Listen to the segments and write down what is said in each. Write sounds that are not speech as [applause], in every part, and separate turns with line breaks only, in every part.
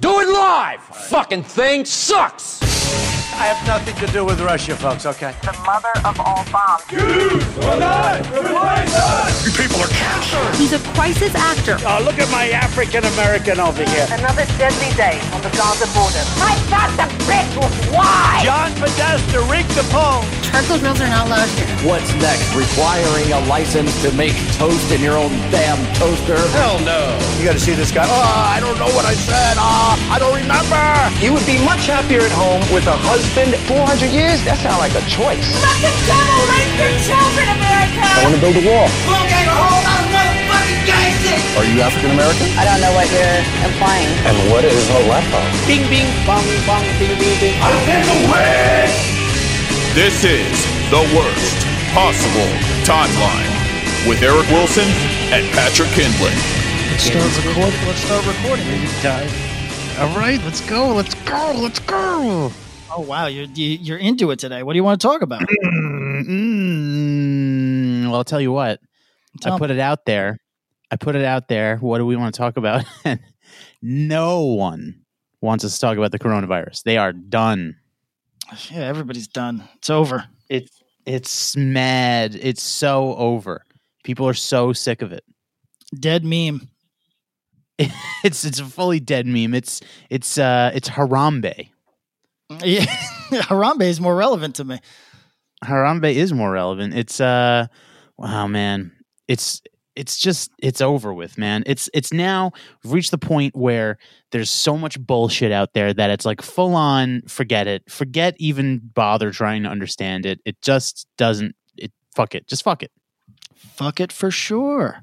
Do it live! Fucking thing sucks!
I have nothing to do with Russia, folks, okay?
The mother of all bombs.
You people are cancer!
He's a crisis actor.
Oh, look at my African American over here.
Another deadly day on the Gaza border. I thought the bitch was why?
John Podesta rigged the poll.
Charcoal grills are not allowed here.
What's next? Requiring a license to make toast in your own damn toaster?
Hell no!
You gotta see this guy. Oh, I don't know what I said. Ah, I don't remember.
You would be much happier at home with a husband. 400 years? That sounds like a choice.
Fucking devil rape your children, America!
I want to build a wall.
Okay, hold on, motherfucking gangster!
Are you African American?
I don't know what you're implying.
And what is a leper?
Bing, bing, bong, bong, bing, bing, bing.
I take away! This is the worst possible timeline with Eric Wilson and Patrick Kindley.
Let's start recording. Let's start recording. All right, let's go. Let's go. Let's go. Oh wow, you're you- you're into it today. What do you want to talk about? [clears throat]
Mm, well, I'll tell you what.
Tell
I
me.
put it out there. I put it out there. What do we want to talk about? [laughs] No one wants us to talk about the coronavirus. They are done.
Yeah, everybody's done. It's over.
It's it's mad. It's so over. People are so sick of it.
Dead meme. [laughs]
It's it's a fully dead meme. It's it's uh it's Harambe.
Yeah, [laughs] Harambe is more relevant to me.
Harambe is more relevant. It's uh wow man. It's it's just it's over with, man. It's it's now reached the point where there's so much bullshit out there that it's like full on forget it. Forget even bother trying to understand it. It just doesn't it fuck it. Just fuck it.
Fuck it for sure.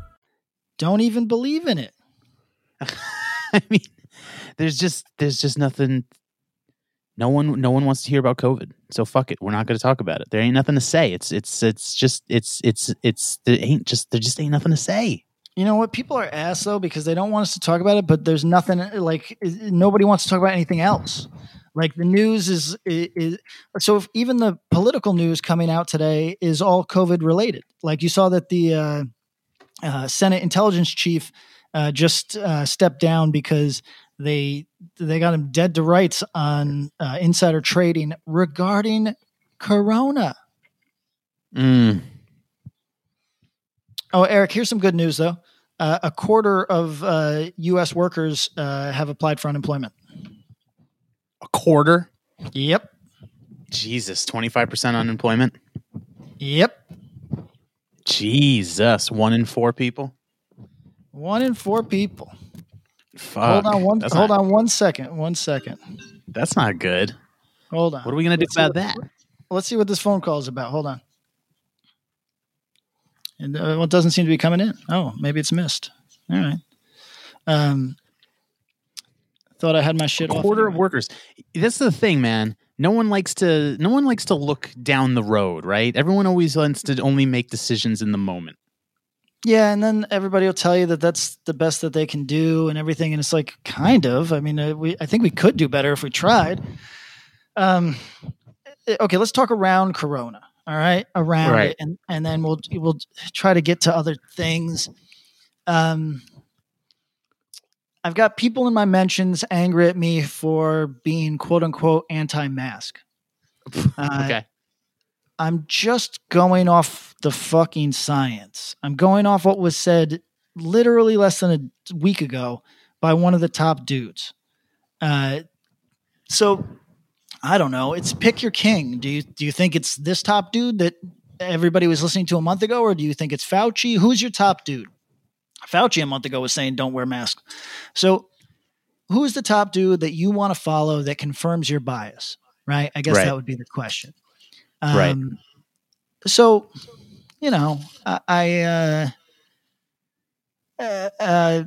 Don't even believe in it. [laughs]
I mean, there's just there's just nothing no one no one wants to hear about COVID. So fuck it. We're not going to talk about it. There ain't nothing to say. It's it's it's just it's it's it's there ain't just there just ain't nothing to say.
You know what? People are ass though because they don't want us to talk about it, but there's nothing like nobody wants to talk about anything else. Like the news is is, is so if even the political news coming out today is all COVID related. Like you saw that the uh, uh, Senate intelligence chief uh, just uh, stepped down because they they got him dead to rights on uh, insider trading regarding Corona.
Mm.
Oh, Eric, here's some good news though. Uh, a quarter of uh, U.S. workers uh, have applied for unemployment.
A quarter?
Yep.
Jesus, 25% unemployment?
Yep.
Jesus, one in 4 people?
One in four people.
Fuck.
hold on one.
That's
Hold
not,
on one second. One second.
That's not good.
Hold on.
What are we going to do
Let's see
about
what-
that?
Let's see what this phone call is about. Hold on. And uh, well, it doesn't seem to be coming in. Oh, maybe it's missed. All right. Um, thought I had my shit
a
off.
quarter of workers. That's the thing, man. No one likes to no one likes to look down the road, right? Everyone always wants to only make decisions in the moment.
Yeah, and then everybody will tell you that that's the best that they can do and everything, and it's like kind of. I mean, uh, we I think we could do better if we tried. Um, eh, okay, let's talk around Corona. All right, around
Right.
it, and and then we'll we'll try to get to other things. Um, I've got people in my mentions angry at me for being quote unquote anti-mask. [laughs] Uh,
okay.
I'm just going off the fucking science. I'm going off what was said literally less than a week ago by one of the top dudes. Uh, so I don't know. It's pick your king. Do you do you think it's this top dude that everybody was listening to a month ago, or do you think it's Fauci? Who's your top dude? Fauci a month ago was saying don't wear masks. So who is the top dude that you want to follow that confirms your bias? Right. I guess
Right.
that would be the question. Um,
Right.
So, you know, I, I uh, uh, uh,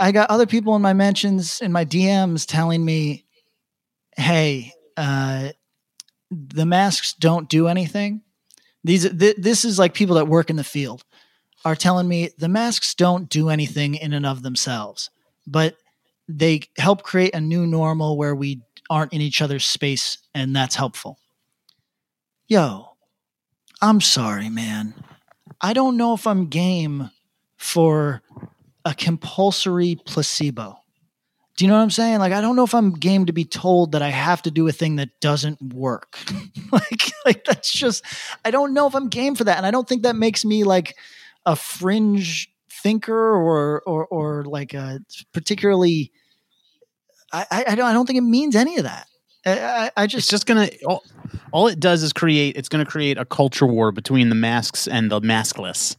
I got other people in my mentions in my DMs telling me, "Hey, uh, the masks don't do anything." These th- this is like people that work in the field are telling me the masks don't do anything in and of themselves, but they help create a new normal where we aren't in each other's space, and that's helpful. Yo, I'm sorry, man. I don't know if I'm game for a compulsory placebo. Do you know what I'm saying? Like, I don't know if I'm game to be told that I have to do a thing that doesn't work. [laughs] like, like that's just, I don't know if I'm game for that. And I don't think that makes me like a fringe thinker or, or, or like a particularly, I, I, don't, I don't think it means any of that. I, I, I just,
It's just gonna all, all it does is create. It's gonna create a culture war between the masks and the maskless.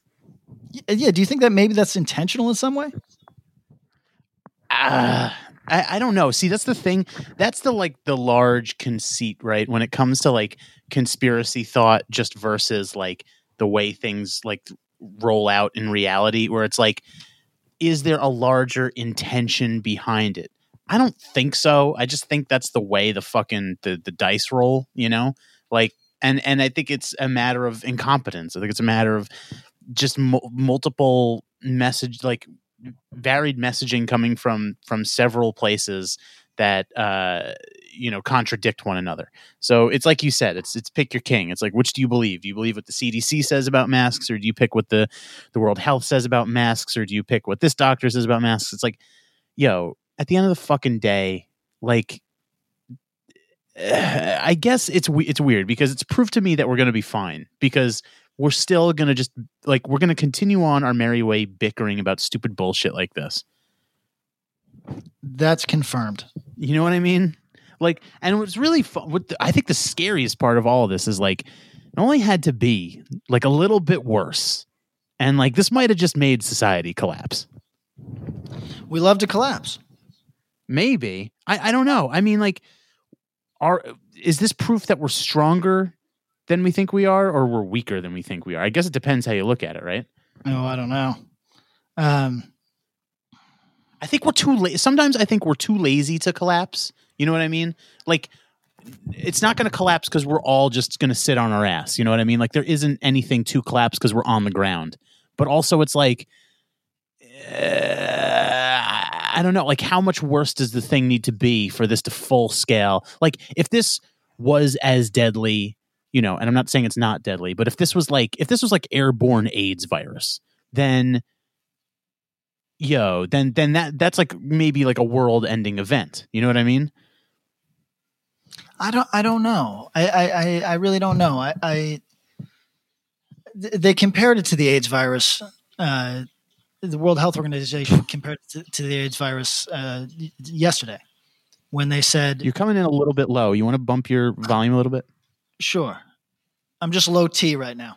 yeah. Do you think that maybe that's intentional in some way?
Ah, I, I don't know. See, that's the thing. That's the like the large conceit, right? When it comes to like conspiracy thought, just versus like the way things like roll out in reality, where it's like, is there a larger intention behind it? I don't think so. I just think that's the way the fucking the, the dice roll, you know? Like and and I think it's a matter of incompetence. I think it's a matter of just mu- multiple message like varied messaging coming from from several places that uh you know contradict one another. So it's like you said, it's it's pick your king. It's like which do you believe? Do you believe what the CDC says about masks, or do you pick what the the World Health says about masks, or do you pick what this doctor says about masks? It's like, yo, at the end of the fucking day, like [sighs] I guess it's it's weird because it's proof to me that we're going to be fine because we're still going to just like we're going to continue on our merry way bickering about stupid bullshit like this.
That's confirmed.
You know what I mean? Like, and what's really fun, what the, I think the scariest part of all of this is like, it only had to be like a little bit worse. And like, this might have just made society collapse.
We love to collapse.
Maybe. I, I don't know. I mean, like, are, is this proof that we're stronger than we think we are or we're weaker than we think we are? I guess it depends how you look at it, right?
Oh, I don't know. Um,
I think we're too lazy. Sometimes I think we're too lazy to collapse. You know what I mean? Like, it's not going to collapse because we're all just going to sit on our ass. You know what I mean? Like, there isn't anything to collapse because we're on the ground. But also, it's like, uh, I don't know. Like, how much worse does the thing need to be for this to full scale? Like, if this was as deadly, you know, and I'm not saying it's not deadly, but if this was like, if this was like airborne AIDS virus, then yo, then then that that's like maybe like a world ending event. You know what I mean?
I don't. I don't know. I. I. I, really don't know. I. I they compared it to the AIDS virus. Uh, the World Health Organization compared it to, to the AIDS virus uh, yesterday when they said,
You're coming in a little bit low. You want to bump your volume a little bit?
"Sure, I'm just low T right now."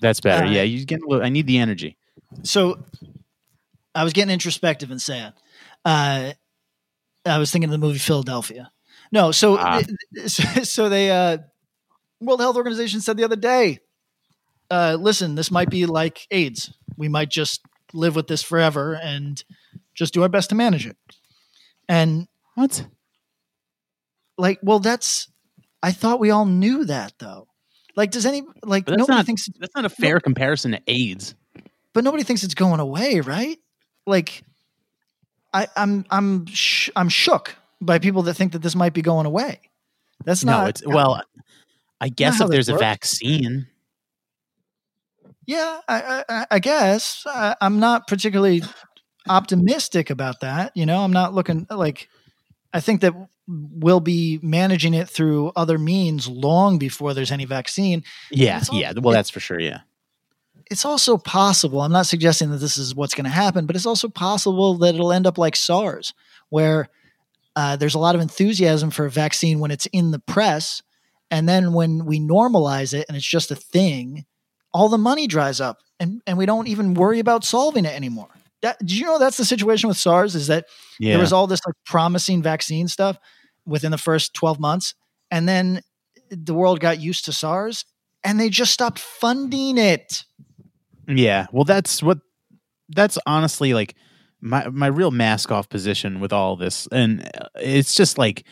That's better.
Uh,
yeah, you get. I need the energy.
So I was getting introspective and sad. Uh, I was thinking of the movie Philadelphia. No, so
Ah. [laughs]
so, so they uh, World Health Organization said the other day, uh, listen, this might be like AIDS. We might just live with this forever and just do our best to manage it. And
what?
Like, well, that's. I thought we all knew that though. Like, does any like
But that's
nobody
not
thinks
that's not a fair comparison to AIDS.
but nobody thinks it's going away, right? Like, I, I'm I'm sh- I'm shook by people that think that this might be going away. That's not
no, it's well. I guess if there's a vaccine,
Yeah, I, I, I guess I, I'm not particularly optimistic about that. You know, I'm not looking like I think that we'll be managing it through other means long before there's any vaccine.
Yeah,
It's al-
yeah. Well, that's for sure. Yeah.
It's also possible. I'm not suggesting that this is what's going to happen, but it's also possible that it'll end up like SARS, where uh, there's a lot of enthusiasm for a vaccine when it's in the press, and then when we normalize it and it's just a thing, all the money dries up, and and we don't even worry about solving it anymore. That, did you know that's the situation with SARS? Is that
Yeah.
there was all this like promising vaccine stuff within the first 12 months, and then the world got used to SARS, and they just stopped funding it.
Yeah. Well, that's what. That's honestly like my my real mask off position with all this, and uh, it's just like.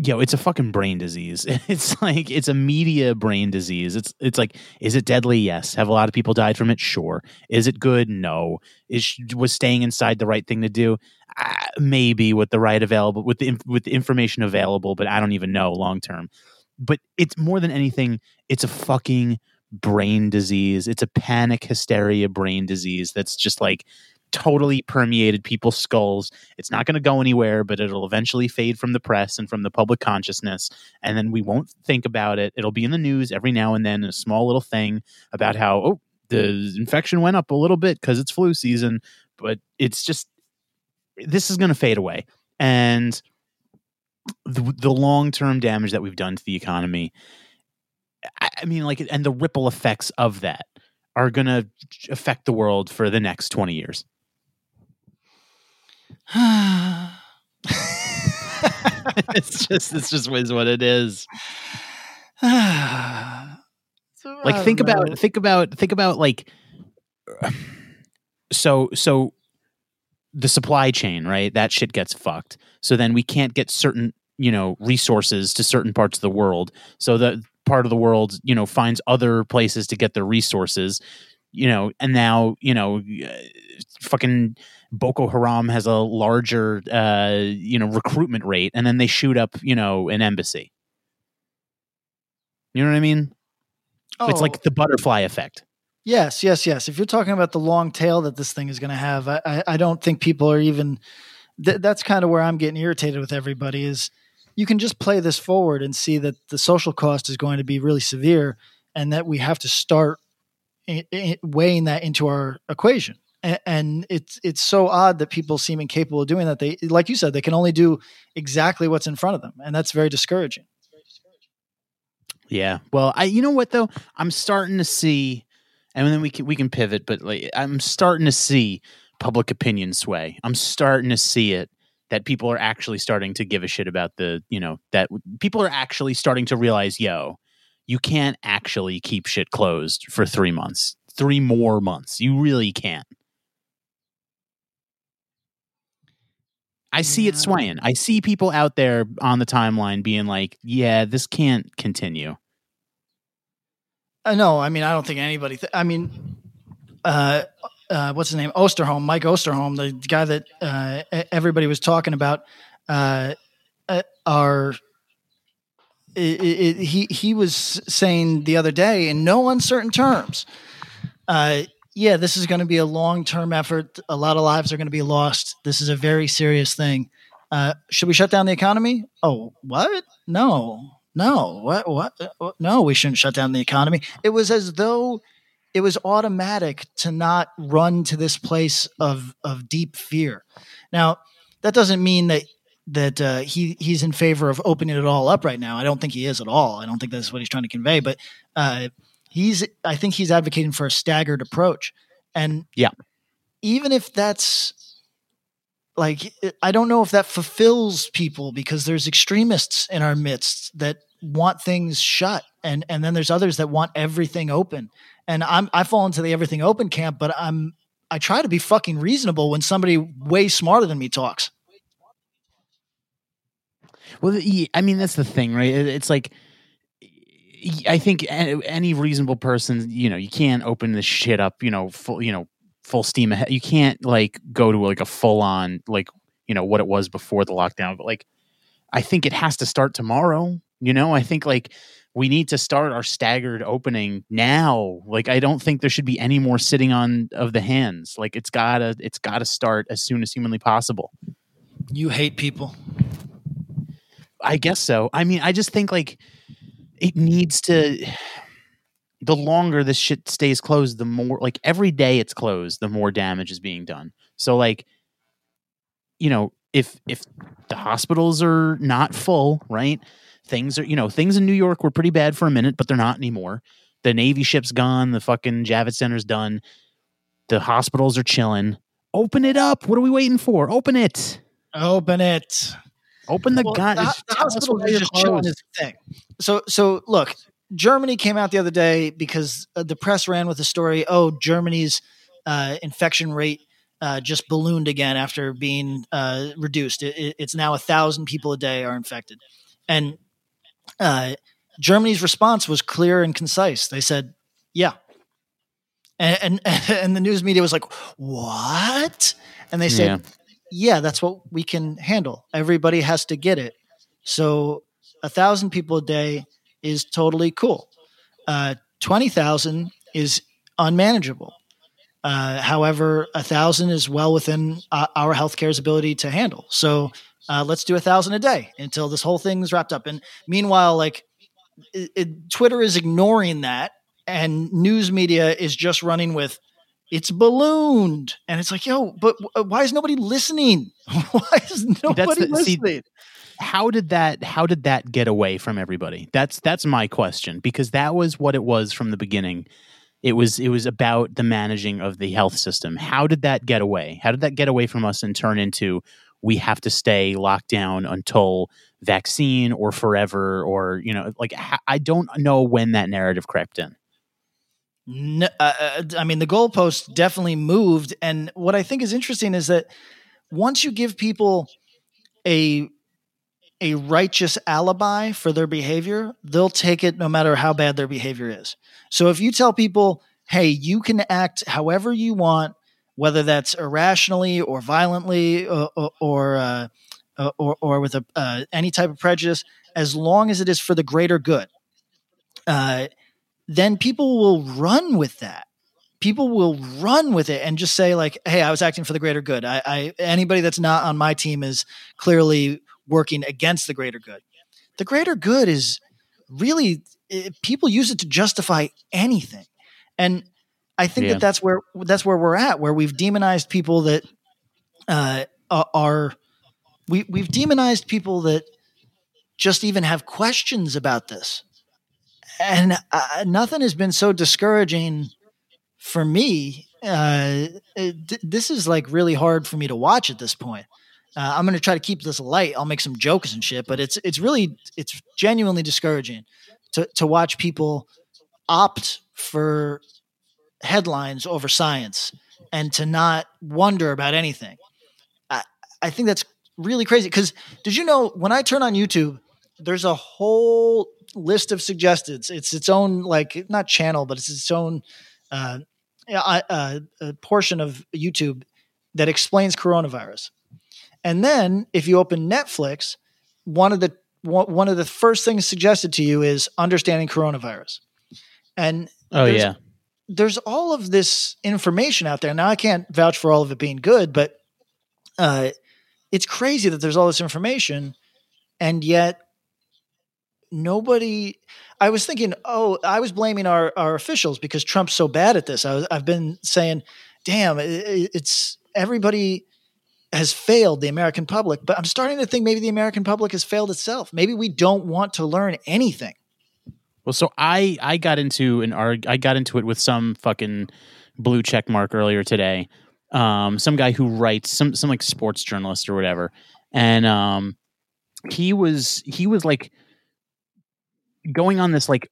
Yo, it's a fucking brain disease. [laughs] It's like it's a media brain disease. It's it's like, is it deadly? Yes. Have a lot of people died from it? Sure. Is it good? No. Is was staying inside the right thing to do? Uh, maybe with the right available with the with the information available, but I don't even know long term. But it's more than anything, it's a fucking brain disease. It's a panic hysteria brain disease that's just like totally permeated people's skulls. It's not going to go anywhere, but it'll eventually fade from the press and from the public consciousness. And then we won't think about it. It'll be in the news every now and then, a small little thing about how, oh, the infection went up a little bit because it's flu season. But it's just, this is going to fade away. And the, the long term damage that we've done to the economy, I, I mean, like, and the ripple effects of that are going to affect the world for the next 20 years. [laughs] it's just it's just is what it is. [sighs] Like think about think about think about like [sighs] so so the supply chain, right? That shit gets fucked. So then we can't get certain, you know, resources to certain parts of the world. So that part of the world, you know, finds other places to get their resources, you know, and now, you know, uh, fucking Boko Haram has a larger, uh, you know, recruitment rate, and then they shoot up, you know, an embassy. You know what I mean? Oh. It's
Oh.
like the butterfly effect.
Yes, yes, yes. If you're talking about the long tail that this thing is going to have, I, I, I don't think people are even. Th- that's kind of where I'm getting irritated with everybody. Is you can just play this forward and see that the social cost is going to be really severe, and that we have to start weighing that into our equation. And, it's it's so odd that people seem incapable of doing that. They, like you said, they can only do exactly what's in front of them, and that's very discouraging.
Yeah. Well, I you know what though? I'm starting to see and then we can we can pivot, but like I'm starting to see public opinion sway. I'm starting to see it that people are actually starting to give a shit about the, you know, that people are actually starting to realize, yo, you can't actually keep shit closed for 3 months. 3 more months. You really can't. I see it swaying. I see people out there on the timeline being like, "Yeah, this can't continue."
Uh, no, I mean, I don't think anybody. Th- I mean, uh, uh, what's his name? Osterholm, Mike Osterholm, the guy that uh, everybody was talking about. Uh, it, it, he he was saying the other day in no uncertain terms. Uh, yeah, this is going to be a long term effort. A lot of lives are going to be lost. This is a very serious thing. Uh, should we shut down the economy? Oh, what? No, no, what, what? No, we shouldn't shut down the economy. It was as though it was automatic to not run to this place of of deep fear. Now, that doesn't mean that that uh, he he's in favor of opening it all up right now. I don't think he is at all. I don't think that's what he's trying to convey. But uh, he's I think he's advocating for a staggered approach. And
Yeah.
even if that's like I don't know if that fulfills people because there's extremists in our midst that want things shut and and then there's others that want everything open. And I'm I fall into the everything open camp, but I'm I try to be fucking reasonable when somebody way smarter than me talks.
Well, I mean, that's the thing, right? It's like I think any reasonable person, you know, you can't open this shit up, you know, full, you know, full steam ahead. You can't like go to like a full on like you know what it was before the lockdown. But like, I think it has to start tomorrow. You know, I think like we need to start our staggered opening now. Like, I don't think there should be any more sitting on of the hands. Like, it's gotta it's gotta start as soon as humanly possible.
You hate people.
I guess so. I mean, I just think like it needs to. The longer this shit stays closed, the more like every day it's closed, the more damage is being done. So like, you know, if if the hospitals are not full, right? Things are, you know, things in New York were pretty bad for a minute, but they're not anymore. The Navy ship's gone. The fucking Javits Center's done. The hospitals are chilling. Open it up. What are we waiting for? Open it.
Open it.
Open the
Well,
gun.
The, the hospital is just chilling
closed.
is the thing. So, so look, Germany came out the other day because uh, the press ran with the story. Oh, Germany's uh, infection rate uh, just ballooned again after being uh, reduced. It, it- it's now a thousand people a day are infected, and uh, Germany's response was clear and concise. They said, "Yeah," and and, [laughs] and the news media was like, "What?" And they said, yeah, that's what we can handle. Everybody has to get it. So a thousand people a day is totally cool. Uh, Twenty thousand is unmanageable. Uh, however, a thousand is well within uh, our healthcare's ability to handle. So uh, let's do a thousand a day until this whole thing's wrapped up. And meanwhile, like it, it, Twitter is ignoring that, and news media is just running with it's ballooned, and it's like, yo, but uh, why is nobody listening? [laughs] why is nobody
the- see,
listening?
how did that how did that get away from everybody? That's that's my question because that was what it was from the beginning. It was it was about the managing of the health system. How did that get away? How did that get away from us and turn into we have to stay locked down until vaccine or forever or you know like i don't know when that narrative crept in
No, uh, uh, I mean, the goalpost definitely moved. And what I think is interesting is that once you give people a a righteous alibi for their behavior, they'll take it no matter how bad their behavior is. So if you tell people, "Hey, you can act however you want, whether that's irrationally or violently or or uh, or, or with a, uh, any type of prejudice, as long as it is for the greater good," uh, then people will run with that. People will run with it and just say like, "Hey, I was acting for the greater good. I, I anybody that's not on my team is clearly working against the greater good." The greater good is really eh, people use it to justify anything, and I think
Yeah.
that that's where that's where we're at, where we've demonized people that uh, are we we've demonized people that just even have questions about this and uh, nothing has been so discouraging for me. Uh, it- this is like really hard for me to watch at this point. Uh, I'm going to try to keep this light. I'll make some jokes and shit, but it's it's really it's genuinely discouraging to to watch people opt for headlines over science and to not wonder about anything. I I think that's really crazy because did you know when I turn on YouTube, there's a whole list of suggested. It's its own like not channel, but it's its own uh, uh, a portion of YouTube that explains coronavirus. And then if you open Netflix, one of the one one of the first things suggested to you is understanding coronavirus. And
oh
there's-
yeah
there's all of this information out there. Now I can't vouch for all of it being good, but uh, it's crazy that there's all this information, and yet nobody. I was thinking, oh, I was blaming our our officials because Trump's so bad at this. I was, I've been saying, damn, it- it's everybody has failed the American public, but I'm starting to think maybe the American public has failed itself. Maybe we don't want to learn anything.
Well, so I I got into an arg I got into it with some fucking blue check mark earlier today. Um, some guy who writes some some like sports journalist or whatever, and um, he was he was like going on this like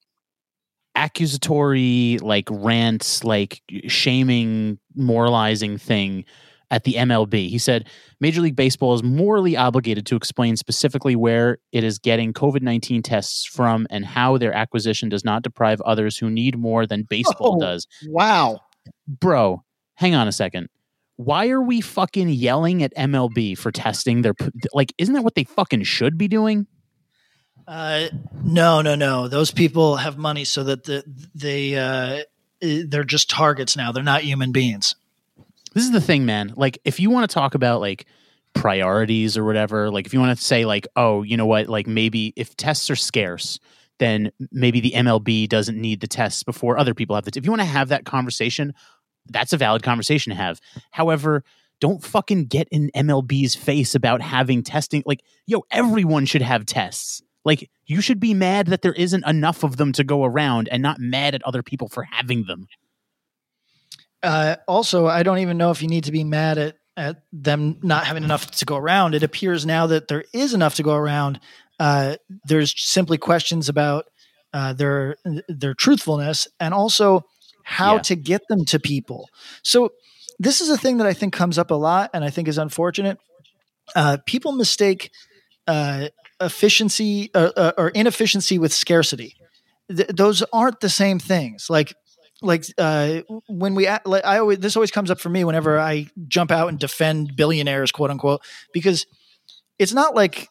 accusatory like rant like shaming moralizing thing at the MLB. He said Major League Baseball is morally obligated to explain specifically where it is getting COVID 19 tests from and how their acquisition does not deprive others who need more than baseball
Oh,
does.
Wow.
Bro, hang on a second. Why are we fucking yelling at MLB for testing their like isn't that what they fucking should be doing?
Uh, no, no, no. Those people have money so that the, they uh, they're just targets now. They're not human beings.
This is the thing, man. Like if you want to talk about like priorities or whatever. Like if you want to say like, oh, you know what, like maybe if tests are scarce, then maybe the MLB doesn't need the tests before other people have the. T- if you want to have that conversation, that's a valid conversation to have. However, don't fucking get in MLB's face about having testing. Like, yo, everyone should have tests. Like, you should be mad that there isn't enough of them to go around and not mad at other people for having them.
Uh, also, I don't even know if you need to be mad at at them not having enough to go around. It appears now that there is enough to go around. Uh, there's simply questions about uh, their their truthfulness and also how
Yeah.
to get them to people. So this is a thing that I think comes up a lot, and I think is unfortunate. Uh, people mistake uh, efficiency uh, uh, or inefficiency with scarcity. Th- those aren't the same things. Like like uh, when we like, I always this always comes up for me whenever I jump out and defend billionaires, quote unquote, because it's not like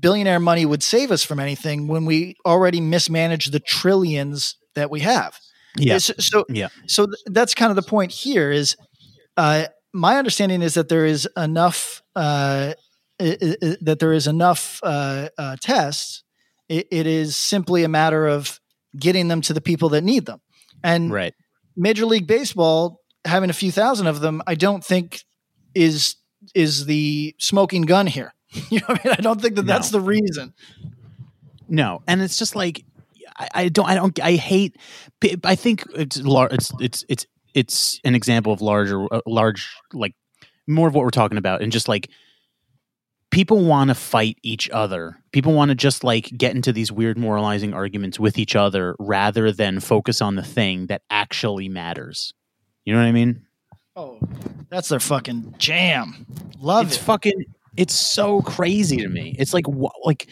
billionaire money would save us from anything when we already mismanage the trillions that we have.
Yeah.
So, so
Yeah.
so th- that's kind of the point here is uh, my understanding is that there is enough uh, i- i- i- that there is enough uh, uh, tests. It, it is simply a matter of getting them to the people that need them. And
Right.
Major League Baseball having a few thousand of them, I don't think is is the smoking gun here. [laughs] you know, what I mean, I don't think that that's the reason.
No, and it's just like I, I don't, I don't, I hate. I think it's lar- it's it's it's it's an example of larger, uh, large, like more of what we're talking about, and just like people want to fight each other. People want to just like get into these weird moralizing arguments with each other rather than focus on the thing that actually matters. You know what I mean?
Oh, that's their fucking jam. Love
it's
it.
fucking. It's so crazy to me. It's like what, like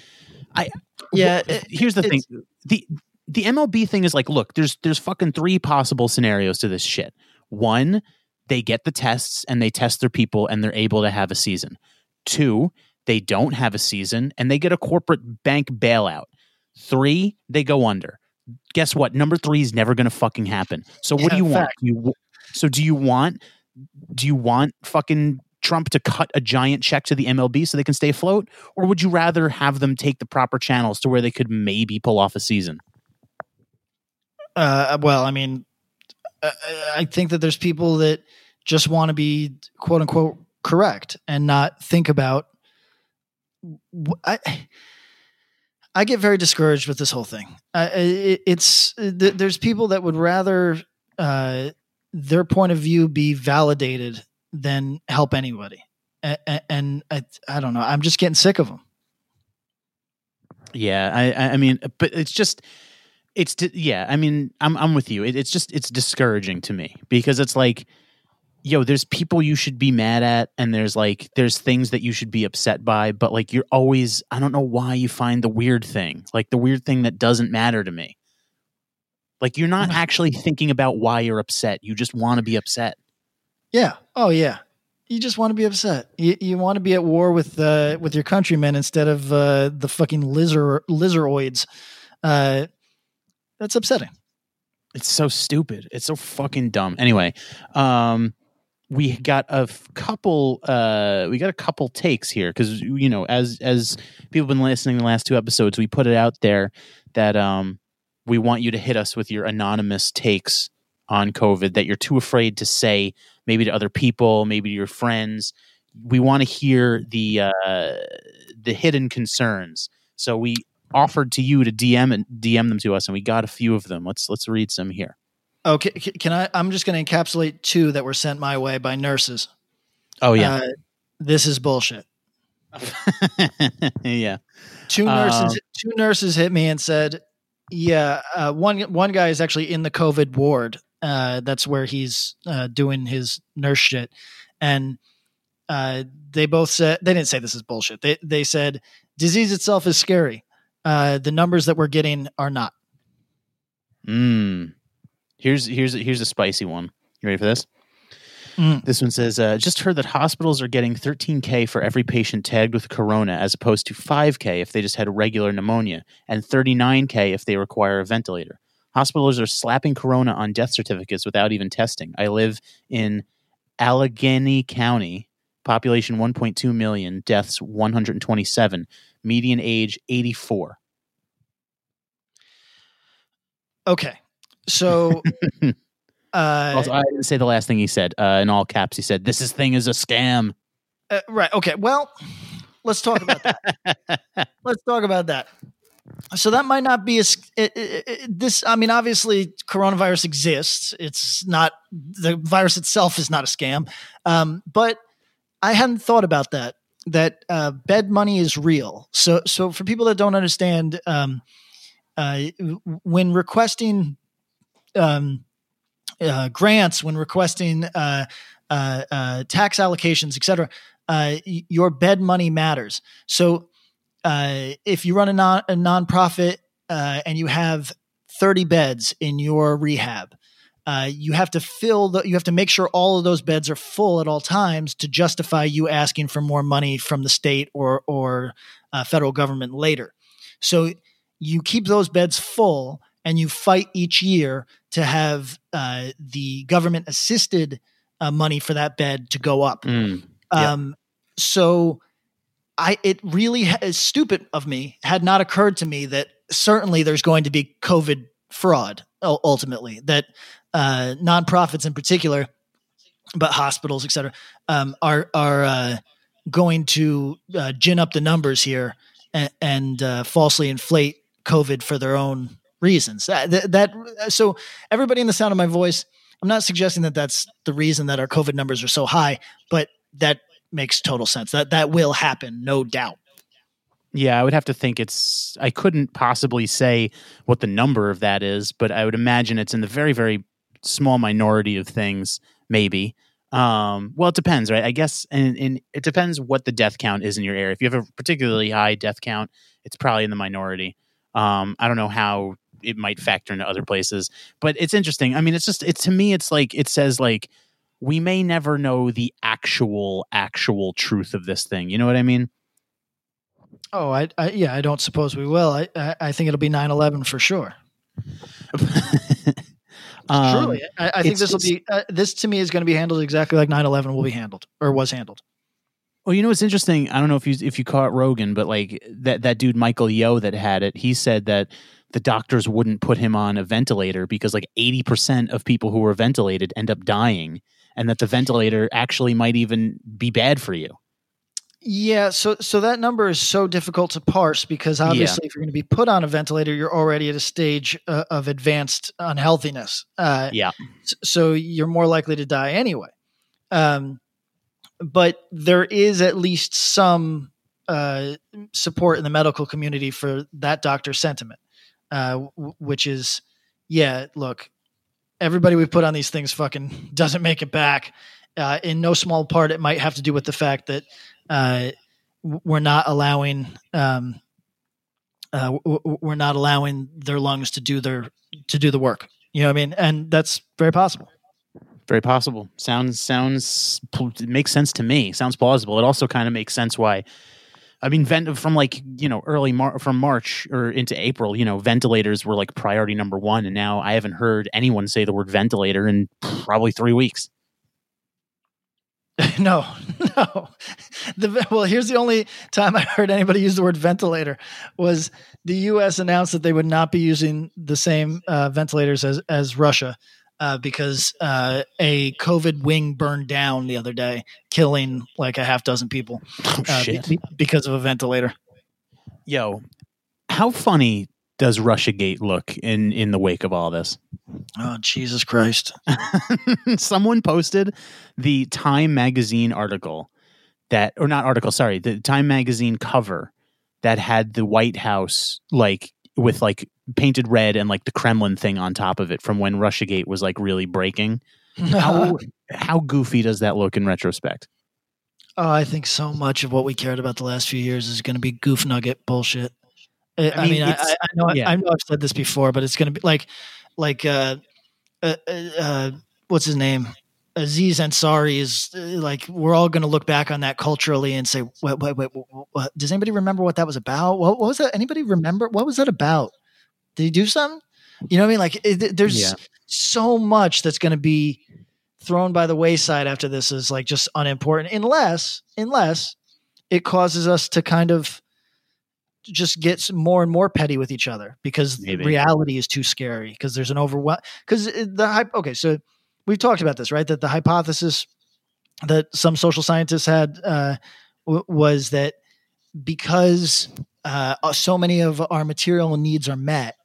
I.
Yeah,
wh- here's the thing. the The MLB thing is like, look, there's there's fucking three possible scenarios to this shit. One, they get the tests and they test their people and they're able to have a season. Two, they don't have a season and they get a corporate bank bailout. Three, they go under. Guess what? Number three is never going to fucking happen. So what do
Yeah,
you want? You so do you want do you want fucking Trump to cut a giant check to the MLB so they can stay afloat, or would you rather have them take the proper channels to where they could maybe pull off a season?
Uh, well, I mean, uh, I think that there's people that just want to be quote unquote correct and not think about. I I get very discouraged with this whole thing. Uh, it, it's th- there's people that would rather uh, their point of view be validated than help anybody, and, and I, I don't know. I'm just getting sick of them.
Yeah, I, I mean, but it's just, it's yeah. I mean, I'm I'm with you. It, it's just it's discouraging to me because it's like, yo, there's people you should be mad at, and there's like there's things that you should be upset by, but like you're always I don't know why you find the weird thing, like the weird thing that doesn't matter to me. Like you're not [laughs] actually thinking about why you're upset. You just want to be upset.
Yeah. Oh yeah. You just want to be upset. You, you want to be at war with uh, with your countrymen instead of uh, the fucking lizard lizardoids. Uh, that's upsetting.
It's so stupid. It's so fucking dumb. Anyway, um, we got a f- couple. Uh, we got a couple takes here because you know, as as people been listening the last two episodes, we put it out there that um, we want you to hit us with your anonymous takes on COVID that you're too afraid to say, maybe to other people, maybe to your friends. We want to hear the uh, the hidden concerns. So we offered to you to DM and DM them to us, and we got a few of them. Let's let's read some here.
Okay. Can I? I'm just going to encapsulate two that were sent my way by nurses.
Oh yeah,
Uh, this is bullshit. [laughs]
yeah.
Two nurses.
Um,
two nurses hit me and said, "Yeah, uh, one one guy is actually in the COVID ward. Uh, that's where he's uh, doing his nurse shit." And uh, they both said they didn't say this is bullshit. They they said disease itself is scary. Uh, the numbers that we're getting are not.
Mm. Here's here's here's a spicy one. You ready for this?
Mm.
This one says, uh, "Just heard that hospitals are getting 13k for every patient tagged with corona, as opposed to 5k if they just had regular pneumonia, and 39k if they require a ventilator. Hospitals are slapping corona on death certificates without even testing. I live in Allegheny County. population 1.2 million, deaths 127, median age 84.
Okay. So [laughs] uh
Also, I didn't say the last thing he said. Uh, in all caps, he said, "This is thing is a scam."
Uh, right. Okay. Well, let's talk about that. [laughs] let's talk about that. So that might not be as it, it, it, this. I mean, obviously, coronavirus exists. It's not the virus itself is not a scam, um, but I hadn't thought about that. That uh, bed money is real. So, so for people that don't understand, um, uh, when requesting um, uh, grants, when requesting uh, uh, uh, tax allocations, etc., uh, your bed money matters. So uh, if you run a, non a nonprofit and you have 30 beds in your rehab, you have to fill the, you have to make sure all of those beds are full at all times to justify you asking for more money from the state or or federal government later. So you keep those beds full and you fight each year to have uh, the government assisted uh, money for that bed to go up.
Mm,
um, so I it really ha- is stupid of me had not occurred to me that certainly there's going to be COVID fraud ultimately that uh, nonprofits in particular, but hospitals, et cetera, um, are are uh, going to uh, gin up the numbers here and, and uh, falsely inflate COVID for their own reasons. That, that so everybody in the sound of my voice, I'm not suggesting that that's the reason that our COVID numbers are so high, but that makes total sense. That that will happen, no doubt.
Yeah, I would have to think it's. I couldn't possibly say what the number of that is, but I would imagine it's in the very, very small minority of things, maybe. Um, well, it depends, right? I guess, and, and it depends what the death count is in your area. If you have a particularly high death count, it's probably in the minority. Um, I don't know how it might factor into other places, but it's interesting. I mean, it's just, it's to me, it's like, it says like, we may never know the actual, actual truth of this thing. You know what I mean?
Oh, I, I yeah, I don't suppose we will. I, I, I think it'll be 9-11 for sure. [laughs]
Um,
Truly, I, I think this will be uh, this to me is going to be handled exactly like 9-11 will be handled or was handled.
Well, you know what's interesting? I don't know if you if you caught Rogan, but like that that dude Michael Yo that had it, he said that the doctors wouldn't put him on a ventilator because like eighty percent of people who were ventilated end up dying, and that the ventilator actually might even be bad for you.
Yeah, so so that number is so difficult to parse because obviously, yeah. if you're going to be put on a ventilator, you're already at a stage uh, of advanced unhealthiness. Uh,
yeah,
so you're more likely to die anyway. Um, but there is at least some uh, support in the medical community for that doctor's sentiment, uh, w- which is, yeah, look, everybody we put on these things fucking [laughs] doesn't make it back. Uh, in no small part, it might have to do with the fact that uh, we're not allowing um, uh, we're not allowing their lungs to do their to do the work. You know what I mean? And that's very possible.
Very possible. Sounds sounds makes sense to me. Sounds plausible. It also kind of makes sense why. I mean, vent from like you know early Mar- from March or into April, you know, ventilators were like priority number one, and now I haven't heard anyone say the word ventilator in probably three weeks. [laughs]
no, [laughs] no. The, well, here's the only time I heard anybody use the word ventilator was the U.S. announced that they would not be using the same uh, ventilators as as Russia uh, because uh, a COVID wing burned down the other day, killing like a half dozen people [laughs]
oh,
be, because of a ventilator.
Yo, how funny does RussiaGate look in in the wake of all this?
Oh Jesus Christ! [laughs]
Someone posted the Time magazine article that, or not article, sorry, the Time magazine cover that had the White House like with like painted red and like the Kremlin thing on top of it from when RussiaGate was like really breaking. How [laughs] how goofy does that look in retrospect?
Oh, I think so much of what we cared about the last few years is going to be goof nugget bullshit. I, I mean, mean I, I, know yeah. I know I've said this before, but it's going to be like like uh, uh, uh, what's his name? Aziz Ansari is uh, like we're all going to look back on that culturally and say, wait, wait, wait, what, does anybody remember what that was about? What, what, was that? Anybody remember what was that about? Did he do something? You know what I mean? Like it, there's yeah. so much that's going to be thrown by the wayside after this is like just unimportant, unless unless it causes us to kind of just get more and more petty with each other because
Maybe.
reality is too scary because there's an overwhelm because uh, the hype okay so we've talked about this right that the hypothesis that some social scientists had uh, w- was that because uh, so many of our material needs are met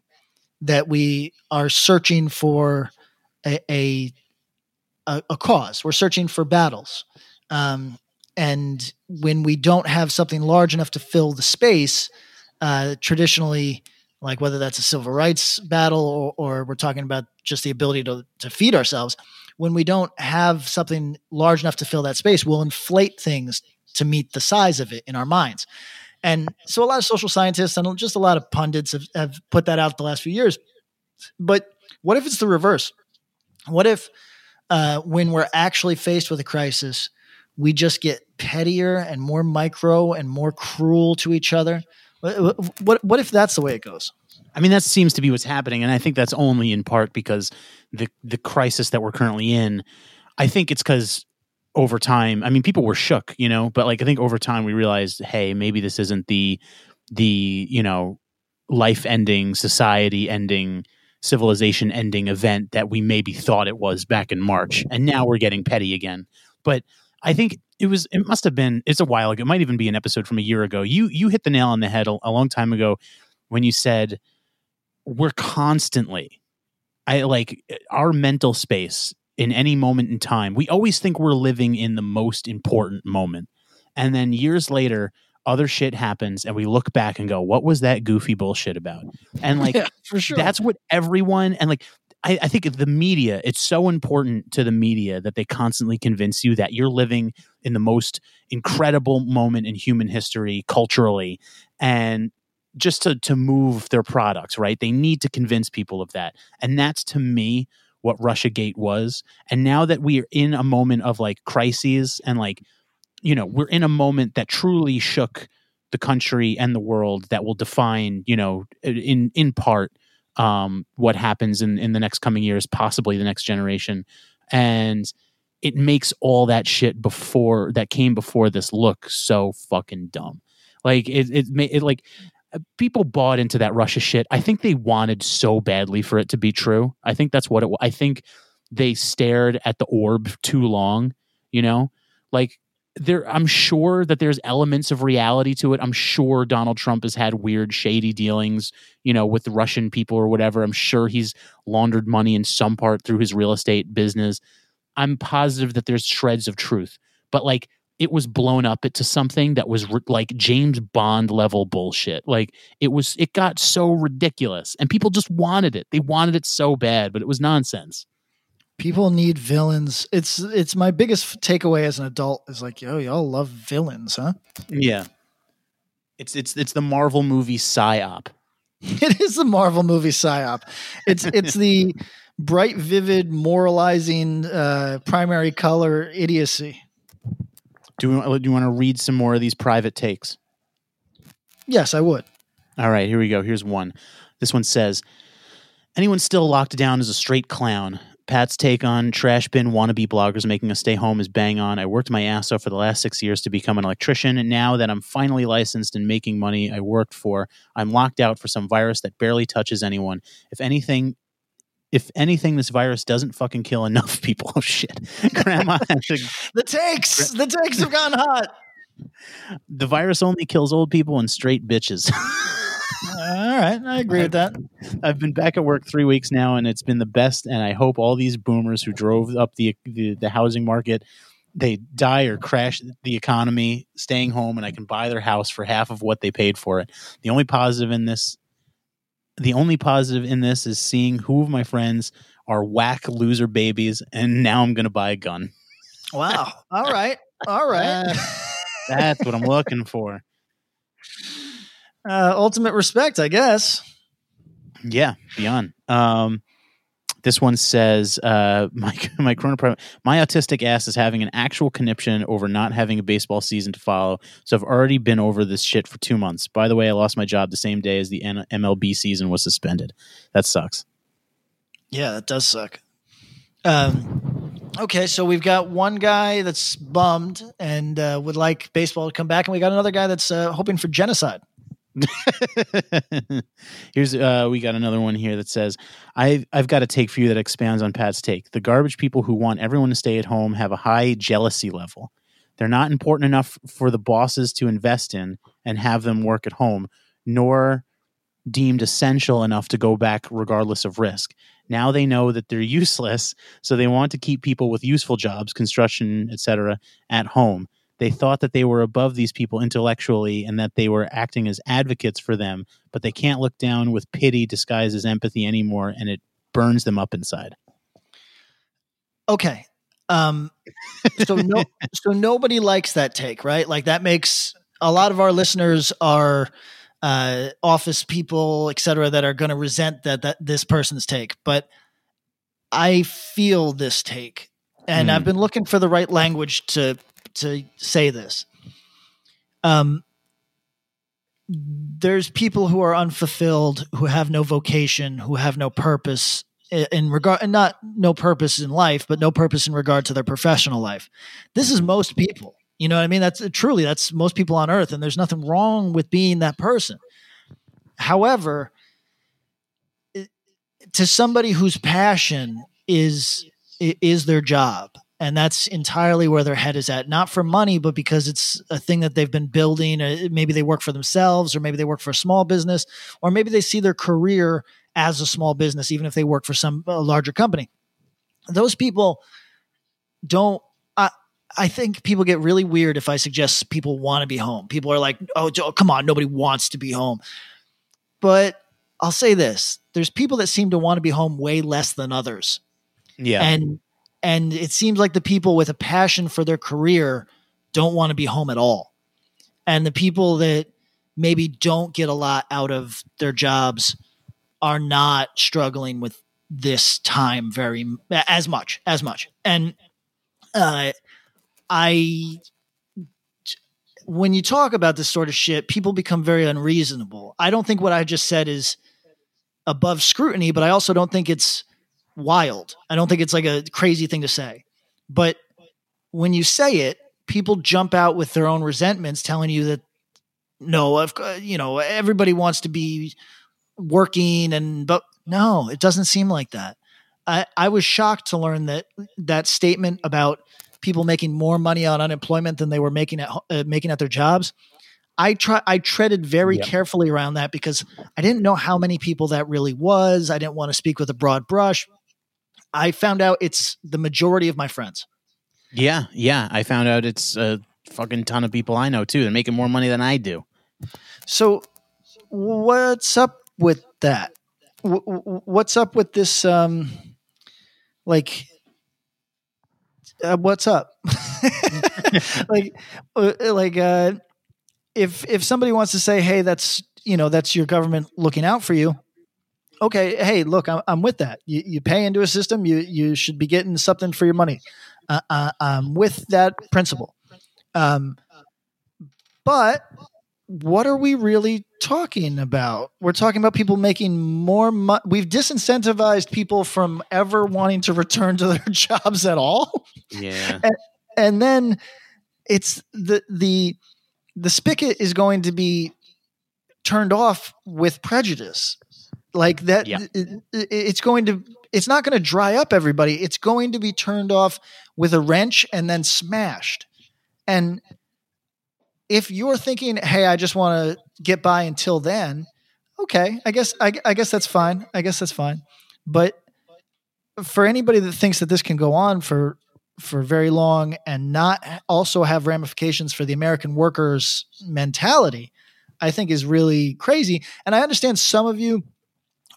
that we are searching for a, a a, cause. We're searching for battles. Um, and when we don't have something large enough to fill the space, uh, traditionally, like whether that's a civil rights battle or, or we're talking about just the ability to, to feed ourselves, when we don't have something large enough to fill that space, we'll inflate things to meet the size of it in our minds. And so a lot of social scientists and just a lot of pundits have, have put that out the last few years. But what if it's the reverse? What if uh, when we're actually faced with a crisis, we just get pettier and more micro and more cruel to each other? What, what, what if that's the way it goes?
I mean, that seems to be what's happening, and I think that's only in part because the the crisis that we're currently in. I think it's because over time, I mean, people were shook, you know, but like I think over time we realized, hey, maybe this isn't the the you know life ending, society ending, civilization ending event that we maybe thought it was back in March, and now we're getting petty again. But I think it was it must have been it's a while ago. It might even be an episode from a year ago. You you hit the nail on the head a, a long time ago when you said we're constantly I like our mental space in any moment in time. We always think we're living in the most important moment. And then years later, other shit happens and we look back and go, what was that goofy bullshit about? And like, [laughs]
Yeah, for sure.
that's what everyone, and like, I, I think the media, it's so important to the media that they constantly convince you that you're living in the most incredible moment in human history culturally. And just to, to move their products, right? They need to convince people of that. And that's to me what Russiagate was. And now that we are in a moment of like crises and like, you know, we're in a moment that truly shook the country and the world that will define, you know, in in part um, what happens in in the next coming years, possibly the next generation, and it makes all that shit before that came before this look so fucking dumb. Like it, it, it like people bought into that Russia shit. I think they wanted so badly for it to be true. I think that's what it. I think they stared at the orb too long. You know, like there. I'm sure that there's elements of reality to it. I'm sure Donald Trump has had weird, shady dealings. You know, with Russian people or whatever. I'm sure he's laundered money in some part through his real estate business. I'm positive that there's shreds of truth, but like it was blown up into something that was ri- like James Bond level bullshit. Like it was, it got so ridiculous, and people just wanted it. They wanted it so bad, but it was nonsense.
People need villains. It's it's my biggest takeaway as an adult is like, yo, y'all love villains, huh?
Yeah, it's it's it's the Marvel movie psyop. [laughs]
It is the Marvel movie psyop. It's it's the bright, vivid, moralizing, uh, primary color idiocy.
Do you, do you want to read some more of these private takes?
Yes, I would.
All right, here we go. Here's one. This one says, "Anyone still locked down is a straight clown." Pat's take on trash bin wannabe bloggers making us stay home is bang on. I worked my ass off for the last six years to become an electrician, and now that I'm finally licensed and making money I worked for, I'm locked out for some virus that barely touches anyone. If anything, if anything, this virus doesn't fucking kill enough [laughs] people. Oh shit, [laughs] Grandma. a- [laughs]
The takes, the takes have gone hot.
the virus only kills old people and straight bitches.
All right, I agree with that.
I've been back at work three weeks now, and it's been the best. And I hope all these boomers who drove up the the, the housing market, they die or crash the economy, staying home, and I can buy their house for half of what they paid for it. The only positive in this, the only positive in this is seeing who of my friends are whack loser babies, and now I'm going to buy a gun.
Wow. All right. All right. [laughs]
That's what I'm looking for.
Uh, ultimate respect, I guess.
Yeah, beyond. Um, this one says, uh, [laughs] my my corona my autistic ass is having an actual conniption over not having a baseball season to follow. So I've already been over this shit for two months. By the way, I lost my job the same day as the N- MLB season was suspended. That sucks.
Yeah, that does suck. Um, Okay, so we've got one guy that's bummed and uh, would like baseball to come back, and we got another guy that's uh, hoping for genocide. [laughs]
Here's uh we got another one here that says "I've I've got a take for you that expands on Pat's take. The garbage people who want everyone to stay at home have a high jealousy level. They're not important enough for the bosses to invest in and have them work at home, nor deemed essential enough to go back regardless of risk. Now they know that they're [laughs] useless, so they want to keep people with useful jobs, construction, etc., at home. They thought that they were above these people intellectually and that they were acting as advocates for them, but they can't look down with pity disguised as empathy anymore, and it burns them up inside.
Okay. Um, so no, [laughs] so nobody likes that take, right? Like that makes a lot of our listeners are uh, office people, et cetera, that are going to resent that that this person's take. But I feel this take, and
Mm.
I've been looking for the right language to to say this. Um, there's people who are unfulfilled, who have no vocation, who have no purpose i- in regard, and not no purpose in life, but no purpose in regard to their professional life. This is most people. You know what I mean? That's truly that's most people on earth, and there's nothing wrong with being that person. However, to somebody whose passion is is their job, and that's entirely where their head is at, not for money, but because it's a thing that they've been building. uh, Maybe they work for themselves, or maybe they work for a small business, or maybe they see their career as a small business, even if they work for some larger company. Those people don't. I I think people get really weird if I suggest people want to be home. People are like, "Oh, come on, nobody wants to be home." But I'll say this: there's people that seem to want to be home way less than others
Yeah.
and and it seems like the people with a passion for their career don't want to be home at all. And the people that maybe don't get a lot out of their jobs are not struggling with this time very as much as much. And uh i when you talk about this sort of shit people become very unreasonable. I don't think what i just said is above scrutiny but i also don't think it's wild. I don't think it's like a crazy thing to say. But when you say it, people jump out with their own resentments telling you that no, of cou- you know, everybody wants to be working and but no, it doesn't seem like that. I I was shocked to learn that that statement about people making more money on unemployment than they were making at uh, making at their jobs. I try I treaded very
Yep.
carefully around that because I didn't know how many people that really was. I didn't want to speak with a broad brush. I found out it's the majority of my friends.
Yeah, yeah. I found out it's a fucking ton of people I know too. They're making more money than I do.
So what's up with that? W- w- what's up with this um like uh, what's up? [laughs] like uh, like uh if if somebody wants to say hey that's you know that's your government looking out for you okay hey look i'm, I'm with that you, you pay into a system you you should be getting something for your money uh, uh, i'm with that principle um but what are we really talking about? We're talking about people making more money. We've disincentivized people from ever wanting to return to their [laughs] jobs at all.
Yeah.
And, and then it's the the the spigot is going to be turned off with prejudice. Like that
Yeah.
it- it- it's going to it's not going to dry up everybody. It's going to be turned off with a wrench and then smashed. And if you're thinking, "Hey, I just want to get by until then," okay, I guess I, I guess that's fine. I guess that's fine. But for anybody that thinks that this can go on for for very long and not also have ramifications for the American workers' mentality, I think is really crazy. And I understand some of you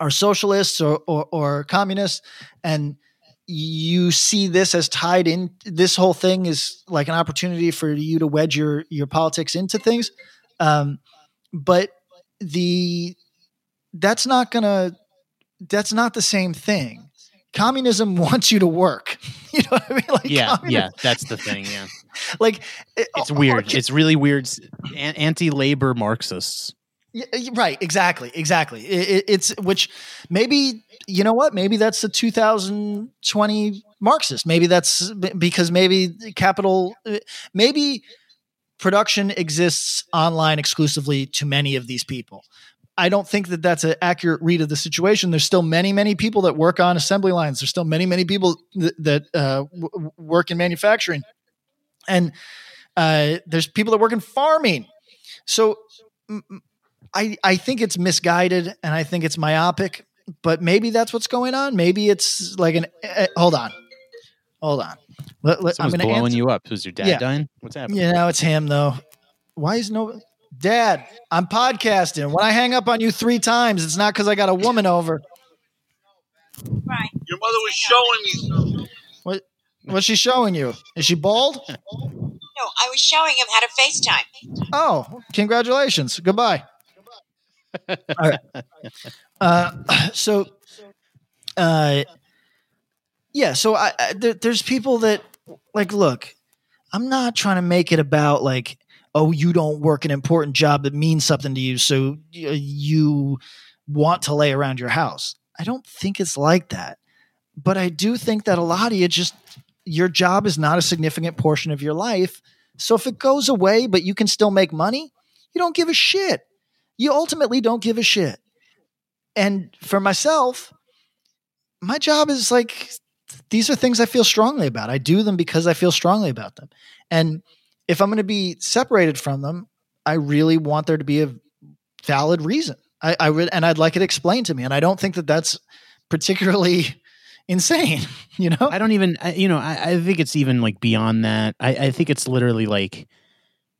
are socialists or, or, or communists, and you see this as tied in. This whole thing is like an opportunity for you to wedge your your politics into things. Um, but the that's not gonna that's not the same thing. Communism [laughs] wants you to work. [laughs] You know what I mean? Like
Yeah, yeah. That's the thing. Yeah. [laughs]
Like it-
It's weird. It's really weird. Anti-labor Marxists.
Yeah, right. Exactly. Exactly. It, it, it's which maybe you know what? Maybe that's the 2020 Marxist. Maybe that's because maybe capital. Maybe production exists online exclusively to many of these people. I don't think that that's an accurate read of the situation. There's still many, many people that work on assembly lines. There's still many, many people that, that uh, w- work in manufacturing, and uh, there's people that work in farming. So I I think it's misguided and I think it's myopic. But maybe that's what's going on. Maybe it's like an. Uh, hold on, hold on.
Let, let, I'm blowing answer. you up. Who's your dad yeah. dying? What's happening?
Yeah, now it's him though. Why is no Dad? I'm podcasting. When I hang up on you three times, it's not because I got a woman over.
Right. Your mother was showing me.
What? What's she showing you? Is she bald?
No, I was showing him how to FaceTime.
Oh, congratulations. Goodbye. Right. Uh, so, uh, yeah. So I, I there, there's people that like look. I'm not trying to make it about like oh you don't work an important job that means something to you, so you want to lay around your house. I don't think it's like that, but I do think that a lot of you just your job is not a significant portion of your life. So if it goes away, but you can still make money, you don't give a shit you ultimately don't give a shit. And for myself, my job is like these are things I feel strongly about. I do them because I feel strongly about them. And if I'm going to be separated from them, I really want there to be a valid reason. I, I re- and I'd like it explained to me. And I don't think that that's particularly [laughs] insane. [laughs] You know,
I don't even. I, you know, I, I, think it's even like beyond that. I, I think it's literally like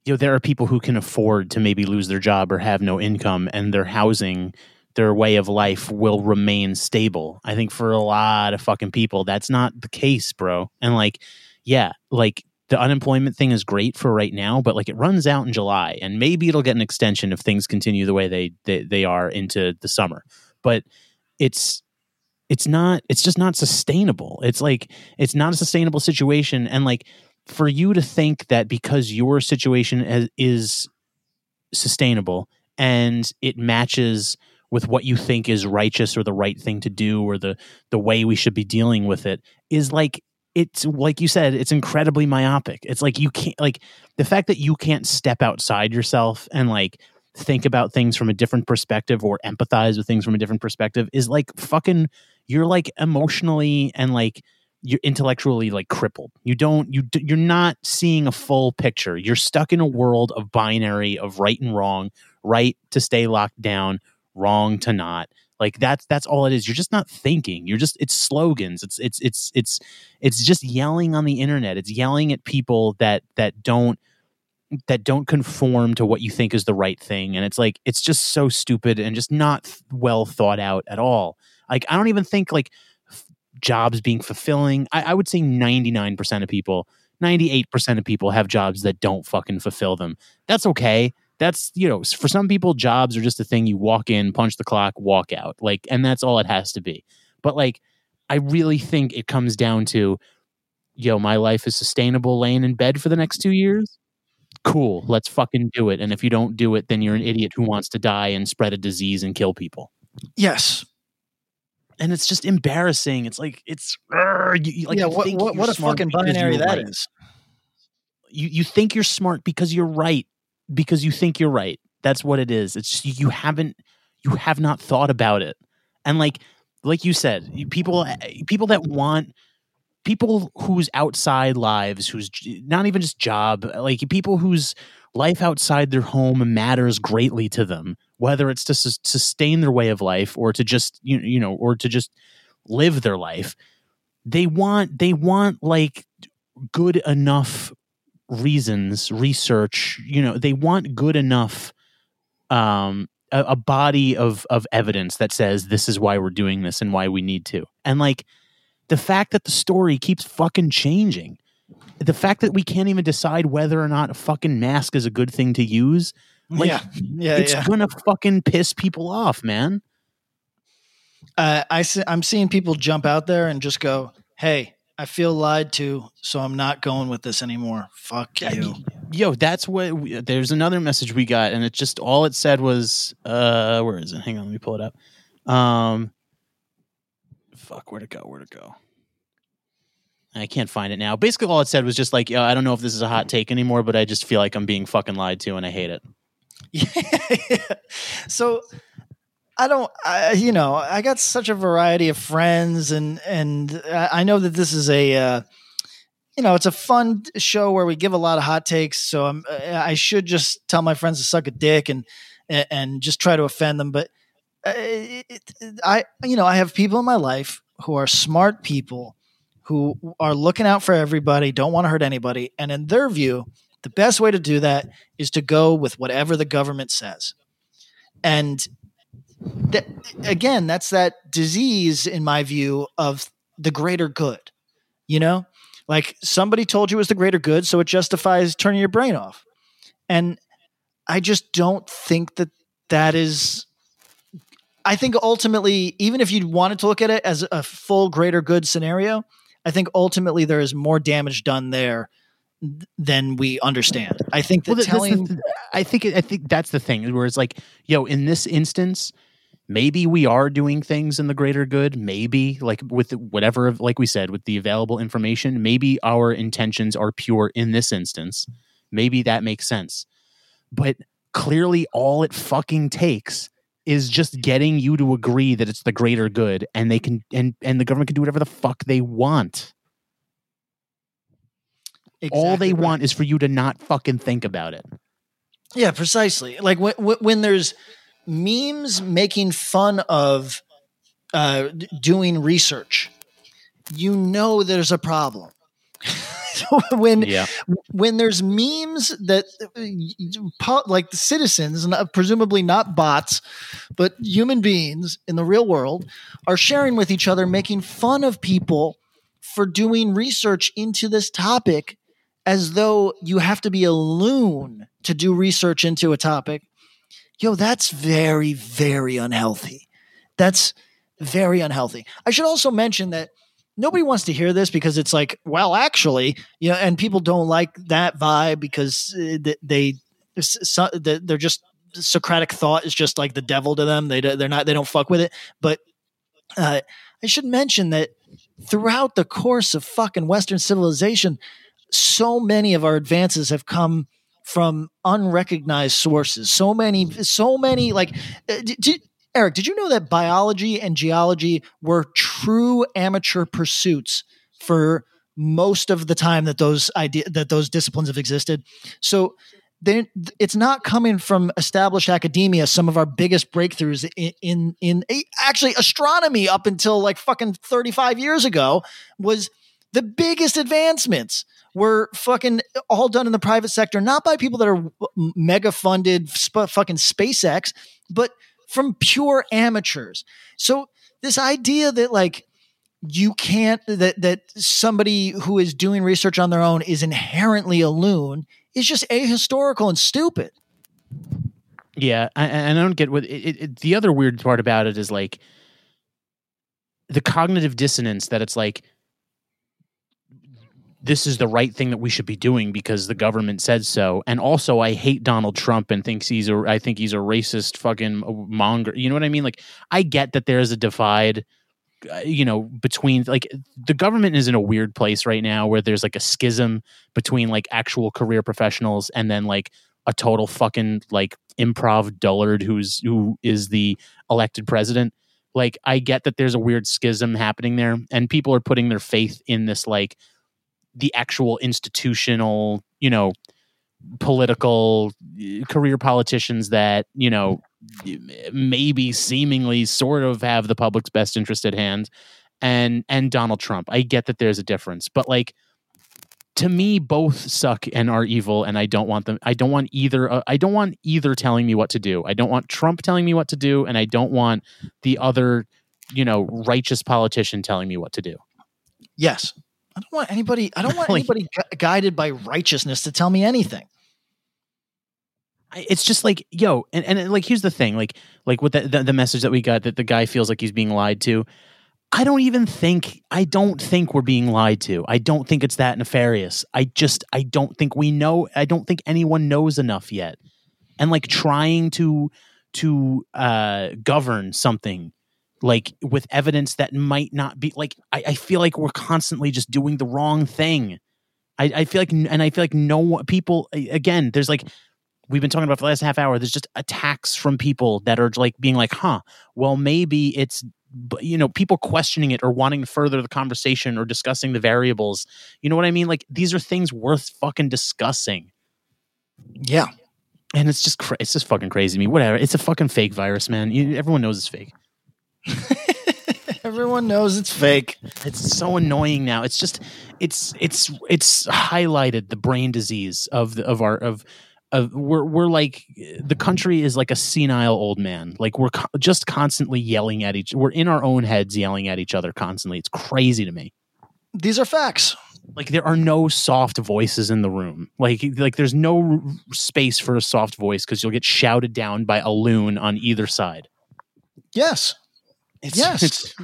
you know there are people who can afford to maybe lose their job or have no income and their housing their way of life will remain stable. I think for a lot of fucking people that's not the case bro. And like yeah like the unemployment thing is great for right now but like it runs out in july and maybe it'll get an extension if things continue the way they they, they are into the summer. But it's it's not it's just not sustainable. It's like it's not a sustainable situation and like for you to think that because your situation is sustainable and it matches with what you think is righteous or the right thing to do or the the way we should be dealing with it is like it's like you said it's incredibly myopic. It's like you can't like the fact that you can't step outside yourself and like think about things from a different perspective or empathize with things from a different perspective is like fucking you're like emotionally and like you're intellectually like crippled. You don't you you're not seeing a full picture. You're stuck in a world of binary of right and wrong, right to stay locked down, wrong to not. Like that's that's all it is. You're just not thinking. You're just it's slogans. It's it's it's it's it's just yelling on the internet. It's yelling at people that that don't that don't conform to what you think is the right thing and it's like it's just so stupid and just not well thought out at all. Like I don't even think like jobs being fulfilling. I, I would say 99% of people, 98% of people have jobs that don't fucking fulfill them. That's okay. That's, you know, for some people, jobs are just a thing you walk in, punch the clock, walk out. Like, and that's all it has to be. But like, I really think it comes down to, yo, my life is sustainable laying in bed for the next two years. Cool, let's fucking do it. And if you don't do it, then you're an idiot who wants to die and spread a disease and kill people.
Yes,
and it's just embarrassing. It's like it's uh, you, like
yeah. What what, what a fucking binary that right. is.
You you think you're smart because you're right because you think you're right. That's what it is. It's just, you haven't you have not thought about it, and like like you said, people eh, people that want people whose outside lives, whose not even just job, like people whose life outside their home matters greatly to them whether it's to su- sustain their way of life or to just you, you know or to just live their life they want they want like good enough reasons research you know they want good enough um a, a, body of of evidence that says this is why we're doing this and why we need to. And like the fact that the story keeps fucking changing the fact that we can't even decide whether or not a fucking mask is a good thing to use like,
yeah, yeah,
it's
yeah.
gonna fucking piss people off, man.
Uh, I see, I'm seeing people jump out there and just go, "Hey, I feel lied to, so I'm not going with this anymore. Fuck you."
yo, that's what. We, there's another message we got, and it just all it said was, uh, where is it? Hang on, let me pull it up. Um, fuck, where'd it go? Where'd it go? I can't find it now. Basically, all it said was just like, "Yeah, I don't know if this is a hot take anymore, but I just feel like I'm being fucking lied to, and I hate it.
Yeah. [laughs] so I don't, I, you know, I got such a variety of friends, and and I know that this is a, uh, you know, it's a fun show where we give a lot of hot takes. So I'm, I should just tell my friends to suck a dick and and just try to offend them. But uh, it, I, you know, I have people in my life who are smart people who are looking out for everybody, don't want to hurt anybody, and in their view, the best way to do that is to go with whatever the government says. And again, that's that disease, in my view, of the greater good. You know, like somebody told you it was the greater good, so it justifies turning your brain off. And I just don't think that that is. I think ultimately, even if you wanted to look at it as a full greater good scenario, I think ultimately there is more damage done there than we understand. I think that
Well,
telling
the I think I think that's the thing where it's like, yo, in this instance, maybe we are doing things in the greater good. Maybe like with whatever, like we said, with the available information, maybe our intentions are pure in this instance. Maybe that makes sense, but clearly, all it fucking takes is just getting you to agree that it's the greater good, and they can and and the government can do whatever the fuck they want. all they want is for you to not fucking think about it.
Yeah, precisely. Like when, when there's memes making fun of uh, doing research, you know there's a problem. [laughs] [laughs] when
Yeah.
when there's memes that uh, like the citizens, not- presumably not bots, but human beings in the real world, are sharing with each other, making fun of people for doing research into this topic as though you have to be a loon to do research into a topic. Yo, that's very, very unhealthy. That's very unhealthy. I should also mention that nobody wants to hear this because it's like, well, actually, you know, and people don't like that vibe because uh, th- they, they're just Socratic thought is just like the devil to them. They they're not they don't fuck with it. But uh, I should mention that throughout the course of fucking Western civilization, so many of our advances have come from unrecognized sources. So many, so many. Like, uh, Eric, did you know that biology and geology were true amateur pursuits for most of the time that those idea that those disciplines have existed? So. They, it's not coming from established academia. Some of our biggest breakthroughs in, in in actually astronomy up until like fucking thirty five years ago was the biggest advancements were fucking all done in the private sector, not by people that are mega funded, sp- fucking SpaceX, but from pure amateurs. So this idea that like you can't that that somebody who is doing research on their own is inherently a loon is just ahistorical and stupid.
Yeah, I- and I don't get what it, it, the other weird part about it is like the cognitive dissonance that it's like this is the right thing that we should be doing because the government said so. And also, I hate Donald Trump and thinks he's a I think he's a racist fucking monger. You know what I mean? Like, I get that there's a divide. uh, You know, between like the government is in a weird place right now where there's like a schism between like actual career professionals and then like a total fucking like improv dullard who's who is the elected president. Like I get that there's a weird schism happening there and people are putting their faith in this like the actual institutional, you know, political uh, career politicians that, you know, maybe seemingly sort of have the public's best interest at hand and and Donald Trump. I get that there's a difference, but like to me both suck and are evil and I don't want them I don't want either uh, I don't want either telling me what to do. I don't want Trump telling me what to do and I don't want the other, you know, righteous politician telling me what to do.
Yes. I don't want anybody. I don't want [laughs] anybody gu- guided by righteousness to tell me anything.
I- it's just like yo and, and like here's the thing like like with the, the the message that we got that the guy feels like he's being lied to I don't even think I don't think we're being lied to. I don't think it's that nefarious. I just I don't think we know. I don't think anyone knows enough yet. And like trying to to uh, govern something like with evidence that might not be like I, I feel like we're constantly just doing the wrong thing. I, I feel like and I feel like no people again. There's like we've been talking about for the last half hour. There's just attacks from people that are like being like, huh, well maybe it's you know people questioning it or wanting to further the conversation or discussing the variables you know what i mean like these are things worth fucking discussing
yeah
and it's just cra- it's just fucking crazy to me whatever it's a fucking fake virus man you, everyone knows it's fake [laughs]
everyone knows it's fake
it's so annoying now it's just it's it's it's highlighted the brain disease of the of our of of we're we're like the country is like a senile old man. Like we're co- just constantly yelling at each. We're in our own heads yelling at each other constantly. It's crazy to me.
These are facts.
Like there are no soft voices in the room. Like like there's no space for a soft voice because you'll get shouted down by a loon on either side.
Yes.
It's,
yes.
It's,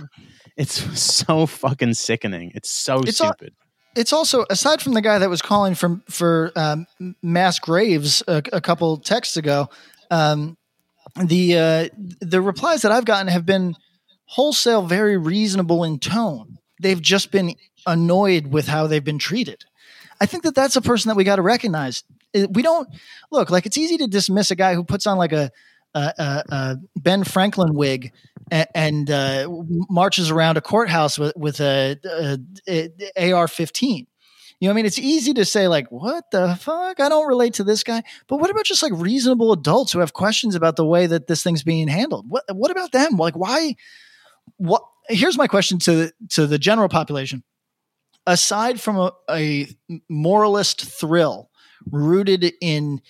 it's so fucking sickening. It's so
It's
stupid
it's also aside from the guy that was calling from for um, mass graves a, a, couple texts ago. Um, the uh, the replies that I've gotten have been wholesale very reasonable in tone. They've just been annoyed with how they've been treated. I think that that's a person that we got to recognize. We don't look like it's easy to dismiss a guy who puts on like a, a, a, a Ben Franklin wig and, uh, marches around a courthouse with, with a, a AR-15. You know, I mean, it's easy to say like, "What the fuck? I don't relate to this guy." But what about just like reasonable adults who have questions about the way that this thing's being handled? What What about them? Like, why? What? Here's my question to to the general population. Aside from a, a moralist thrill rooted in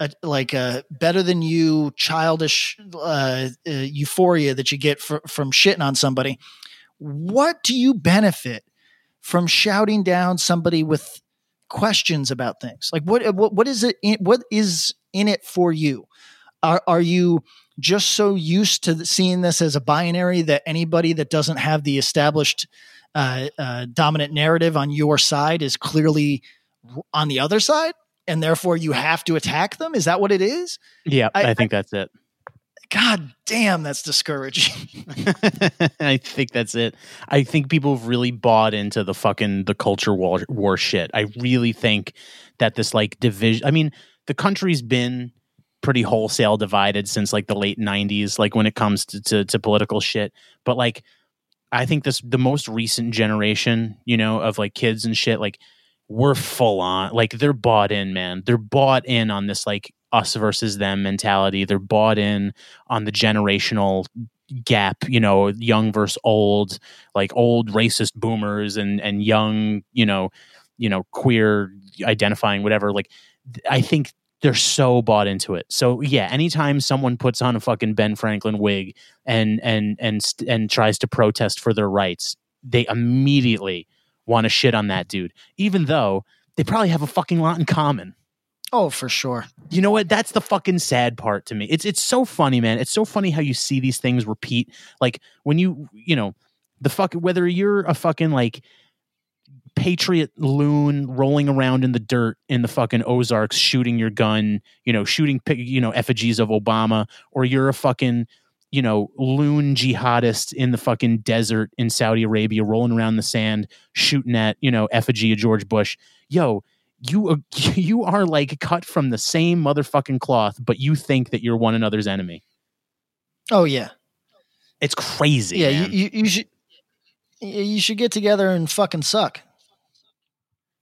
a, like a better than you childish uh, uh, euphoria that you get fr- from shitting on somebody. What do you benefit from shouting down somebody with questions about things? Like what what what is it? In, what is in it for you? Are are you just so used to seeing this as a binary that anybody that doesn't have the established uh, uh, dominant narrative on your side is clearly on the other side? And therefore you have to attack them? Is that what it is?
Yeah, I, I think I, that's it.
God damn, that's discouraging. [laughs] [laughs]
I think that's it. I think people have really bought into the fucking the culture war, war shit. I really think that this like division. I mean, the country's been pretty wholesale divided since like the late '90s, like when it comes to, to, to political shit. But like, I think this the most recent generation, you know, of like kids and shit, like we're full on like they're bought in man. They're bought in on this like us versus them mentality. They're bought in on the generational gap you know young versus old like old racist boomers and and young you know you know queer identifying whatever. Like i think they're so bought into it. So yeah anytime someone puts on a fucking ben franklin wig and and and and tries to protest for their rights they immediately want to shit on that dude, even though they probably have a fucking lot in common.
Oh, for sure.
You know what? That's the fucking sad part to me. It's it's so funny, man. It's so funny how you see these things repeat. Like when you, you know, the fuck whether you're a fucking like patriot loon rolling around in the dirt in the fucking Ozarks shooting your gun, you know, shooting you know effigies of Obama or you're a fucking you know, loon jihadist in the fucking desert in Saudi Arabia, rolling around the sand, shooting at, you know, effigy of George Bush. Yo, you are, [laughs] you are like cut from the same motherfucking cloth, but you think that you're one another's enemy.
Oh yeah,
it's crazy.
Yeah, you, you, you should you should get together and fucking suck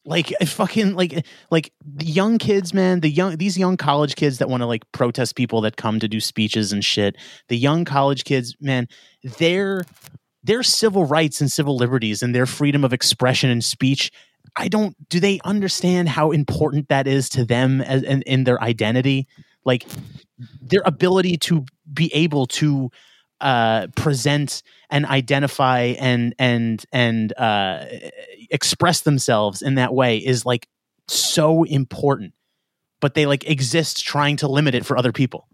like eh, fucking like eh, like young kids man the young these young college kids that want to like protest people that come to do speeches and shit the young college kids man their their civil rights and civil liberties and their freedom of expression and speech i don't do they understand how important that is to them as in, in their identity? Like their ability to be able to uh, present and identify and and and uh, express themselves in that way is like so important. But they like exist trying to limit it for other people.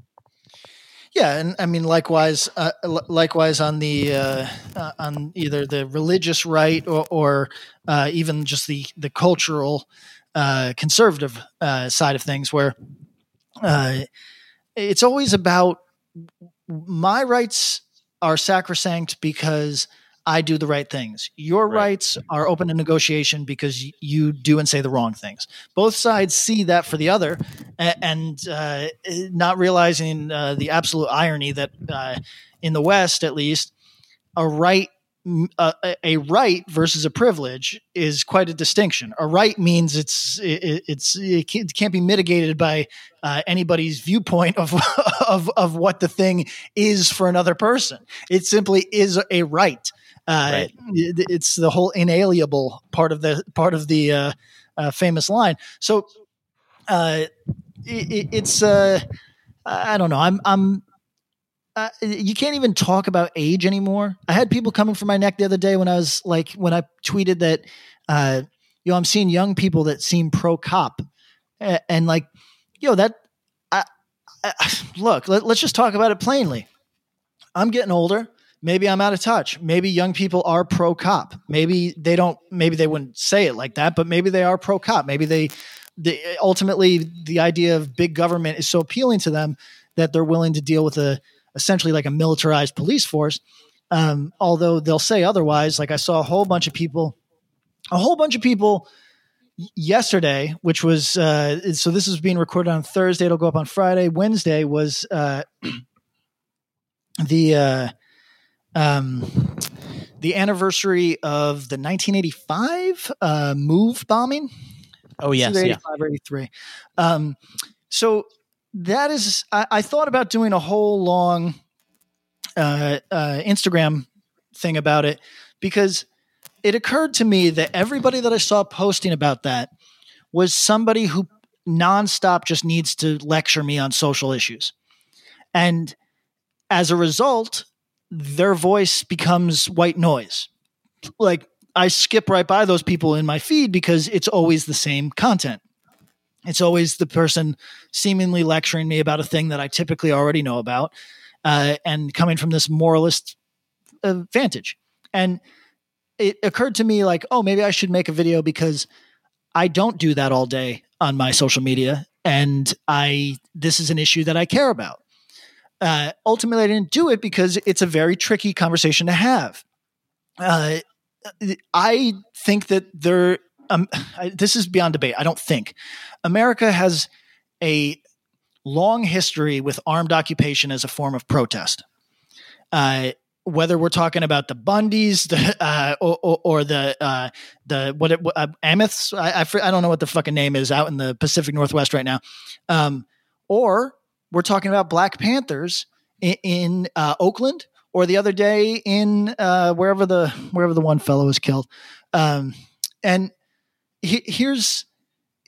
Yeah, and I mean, likewise, uh, likewise on the uh, uh, on either the religious right or, or uh, even just the the cultural uh, conservative side of things, where it's always about my rights are sacrosanct because I do the right things. Your right. rights are open to negotiation because you do and say the wrong things. Both sides see that for the other, and, uh, not realizing uh, the absolute irony that uh, in the West, at least, a right. A, a, right versus a privilege is quite a distinction. A right means it's it, it's it can't be mitigated by uh, anybody's viewpoint of, [laughs] of of what the thing is for another person. It simply is a right. Uh, right. It's the whole inalienable part of the part of the uh, uh, famous line. So uh, it, it's uh, I don't know. I'm I'm uh, you can't even talk about age anymore. I had people coming from my neck the other day when I was like when I tweeted that uh, you know I'm seeing young people that seem pro cop and, and, like yo that I, I, [sighs] look let, let's just talk about it plainly. I'm getting older maybe I'm out of touch. Maybe young people are pro cop. Maybe they don't, maybe they wouldn't say it like that, but maybe they are pro cop. Maybe they, the, ultimately the idea of big government is so appealing to them that they're willing to deal with a essentially like a militarized police force. Um, although they'll say otherwise, like I saw a whole bunch of people, a whole bunch of people yesterday, which was, uh, so this is being recorded on Thursday. It'll go up on Friday. Wednesday was, uh, [clears throat] the, uh, um, the anniversary of the 1985 uh, move bombing.
Oh yes,
85 yeah. or 83. Um, so that is, I, I, thought about doing a whole long uh, uh, Instagram thing about it because it occurred to me that everybody that I saw posting about that was somebody who nonstop just needs to lecture me on social issues. And as a result, their voice becomes white noise. Like I skip right by those people in my feed because it's always the same content. It's always the person seemingly lecturing me about a thing that I typically already know about uh, and coming from this moralist uh, vantage. And it occurred to me like, oh, maybe I should make a video because I don't do that all day on my social media. And I, this is an issue that I care about uh, ultimately, I didn't do it because it's a very tricky conversation to have. Uh, I think that there, um, [sighs] I, this is beyond debate. I don't think America has a long history with armed occupation as a form of protest. Uh, whether we're talking about the Bundys, the [laughs] uh, or, or, or, the uh, the what it, uh, Ameths, I, I, I don't know what the fucking name is out in the Pacific Northwest right now, um, or we're talking about Black Panthers in, in uh, Oakland, or the other day in uh, wherever the wherever the one fellow was killed. Um, and he, here's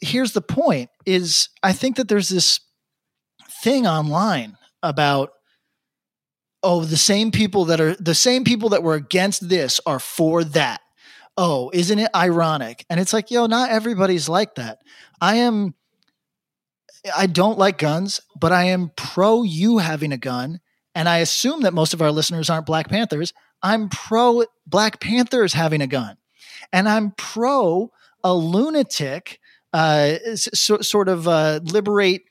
here's the point: is I think that there's this thing online about oh the same people that are the same people that were against this are for that oh isn't it ironic and it's like yo not everybody's like that i am I don't like guns, but I am pro you having a gun. And I assume that most of our listeners aren't Black Panthers. I'm pro Black Panthers having a gun. And I'm pro a lunatic, uh, so, sort of uh, liberate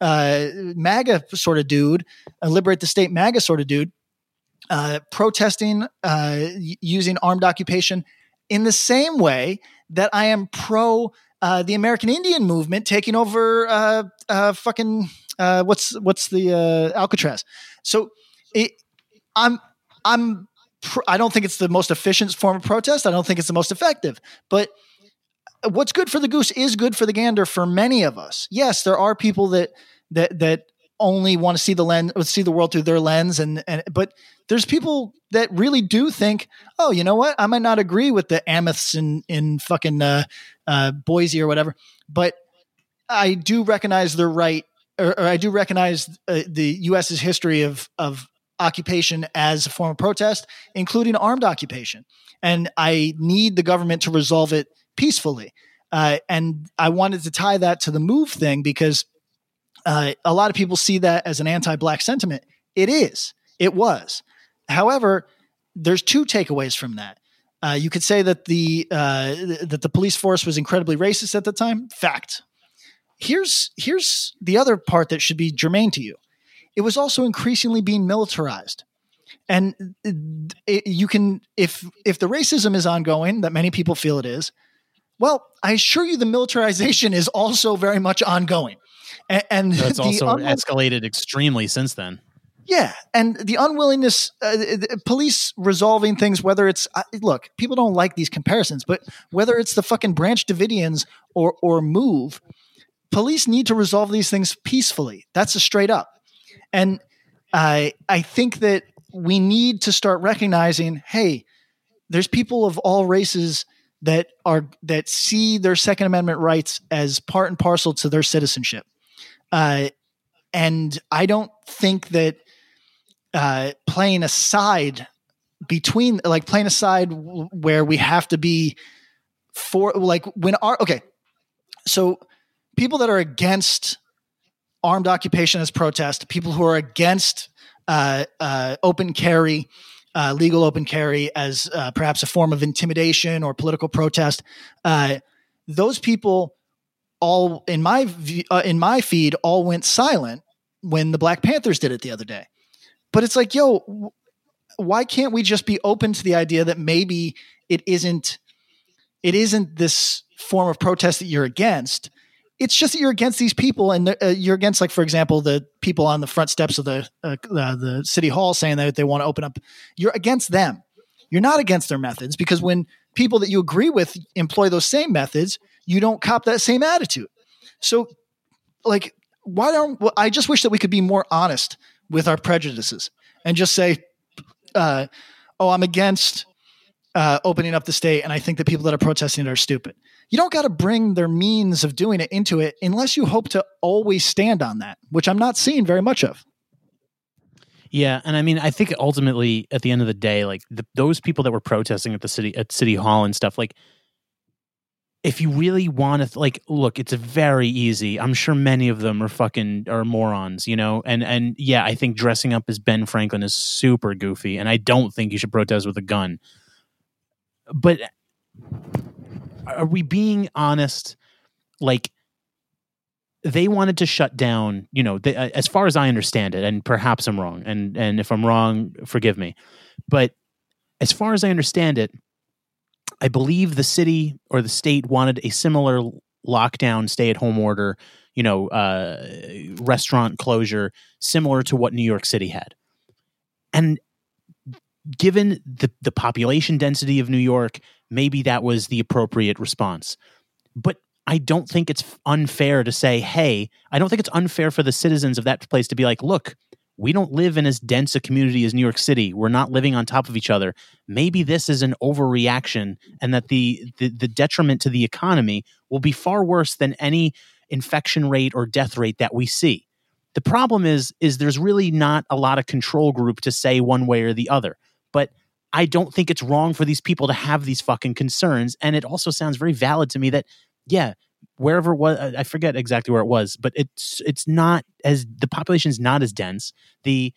uh, MAGA sort of dude, liberate the state MAGA sort of dude, uh, protesting uh, using armed occupation in the same way that I am pro uh, the American Indian movement taking over fucking what's what's the Alcatraz. So it, I'm I'm I don't think it's the most efficient form of protest. I don't think it's the most effective, but what's good for the goose is good for the gander for many of us. Yes, there are people that that that only want to see the lens see the world through their lens and and but there's people that really do think oh you know what i might not agree with the ameths in in fucking uh, uh, boise or whatever but i do recognize their right or, or i do recognize uh, the us's history of of occupation as a form of protest including armed occupation and i need the government to resolve it peacefully uh, and i wanted to tie that to the move thing because uh, a lot of people see that as an anti-black sentiment. It is. It was. However, there's two takeaways from that. Uh, you could say that the uh, that the police force was incredibly racist at the time. Fact. Here's here's the other part that should be germane to you. It was also increasingly being militarized, and it, you can if if the racism is ongoing that many people feel it is. Well, I assure you, the militarization is also very much ongoing, and, and
That's also
unwi-
escalated extremely since then.
yeah, and the unwillingness, uh, the police resolving things, whether it's uh, look, people don't like these comparisons, but whether it's the fucking Branch Davidians or or Move, police need to resolve these things peacefully. That's a straight up, and I I think that we need to start recognizing, hey, there's people of all races that are that see their Second Amendment rights as part and parcel to their citizenship, uh, and I don't think that uh, playing a side between like playing a side where we have to be for like when our okay. So people that are against armed occupation as protest people who are against uh, uh, open carry uh, legal open carry as uh, perhaps a form of intimidation or political protest uh, those people all in my view, uh, in my feed all went silent when the black panthers did it the other day but it's like, yo, why can't we just be open to the idea that maybe it isn't it isn't this form of protest that you're against? It's just that you're against these people, and uh, you're against, like, for example, the people on the front steps of the uh, uh, the city hall saying that they want to open up. You're against them. You're not against their methods because when people that you agree with employ those same methods, you don't cop that same attitude. So, like, why don't well, I just wish that we could be more honest with our prejudices and just say, uh, "Oh, I'm against uh, opening up the state, and I think the people that are protesting it are stupid." You don't got to bring their means of doing it into it unless you hope to always stand on that, which I'm not seeing very much of.
Yeah, and I mean, I think ultimately, at the end of the day, like the, those people that were protesting at the city at city hall and stuff, like if you really want to, like, look, it's very easy. I'm sure many of them are fucking are morons, you know. And and yeah, I think dressing up as Ben Franklin is super goofy, and I don't think you should protest with a gun. But are we being honest? Like they wanted to shut down you know they, uh, as far as i understand it and perhaps i'm wrong and and if i'm wrong forgive me but as far as i understand it i believe the city or the state wanted a similar lockdown stay at home order you know uh, restaurant closure similar to what new york city had and given the the population density of new york maybe that was the appropriate response but I don't think it's unfair to say, hey, I don't think it's unfair for the citizens of that place to be like, look, we don't live in as dense a community as New York City. We're not living on top of each other. Maybe this is an overreaction and that the, the, the detriment to the economy will be far worse than any infection rate or death rate that we see. The problem is is there's really not a lot of control group to say one way or the other. But I don't think it's wrong for these people to have these fucking concerns and it also sounds very valid to me that yeah, wherever it was, I forget exactly where it was, but it's it's not as the population is not as dense. The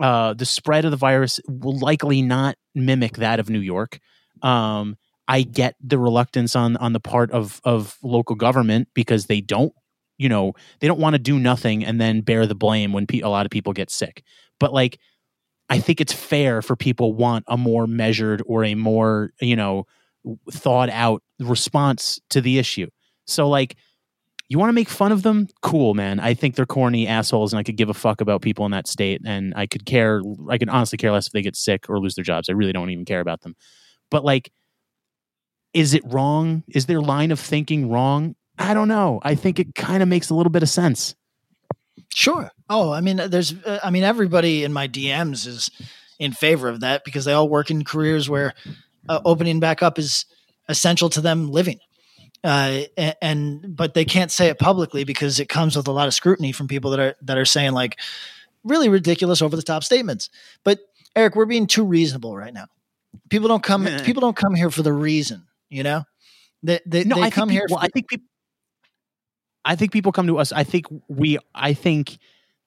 uh, the spread of the virus will likely not mimic that of New York. Um, I get the reluctance on on the part of of local government because they don't, you know, they don't want to do nothing and then bear the blame when pe- a lot of people get sick. But like, I think it's fair for people want a more measured or a more you know thought out response to the issue. So like you want to make fun of them? Cool, man. I think they're corny assholes and I could give a fuck about people in that state and I could care I could honestly care less if they get sick or lose their jobs. I really don't even care about them. But like is it wrong? Is their line of thinking wrong? I don't know. I think it kind of makes a little bit of sense.
Sure. Oh, I mean, there's, uh, I mean, everybody in my DMs is in favor of that because they all work in careers where uh, opening back up is essential to them living. Uh, and, and, but they can't say it publicly because it comes with a lot of scrutiny from people that are that are saying like really ridiculous, over the top statements. But Eric, we're being too reasonable right now. People don't come.
Yeah. [laughs]
People don't come here for the reason. You know, they they,
No,
they
I
come
think
here.
people,
for,
I think people I think people come to us. I think we I think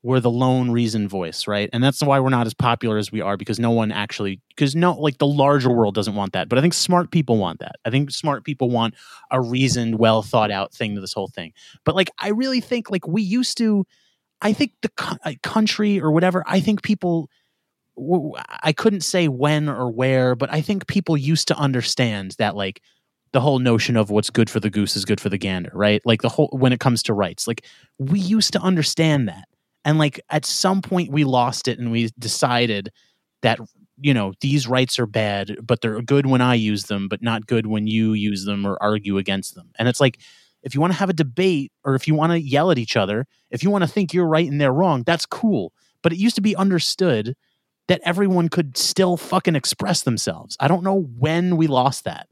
we're the lone reason voice, right? And that's why we're not as popular as we are because no one actually because no like the larger world doesn't want that. But I think smart people want that. I think smart people want a reasoned, well thought out thing to this whole thing. But like I really think like we used to I think the co- uh, country or whatever, I think people I couldn't say when or where, but I think people used to understand that like the whole notion of what's good for the goose is good for the gander, right? Like the whole when it comes to rights. Like we used to understand that and like at some point we lost it and we decided that you know these rights are bad but they're good when i use them but not good when you use them or argue against them. And it's like if you want to have a debate or if you want to yell at each other if you want to think you're right and they're wrong that's cool. But it used to be understood that everyone could still fucking express themselves. I don't know when we lost that.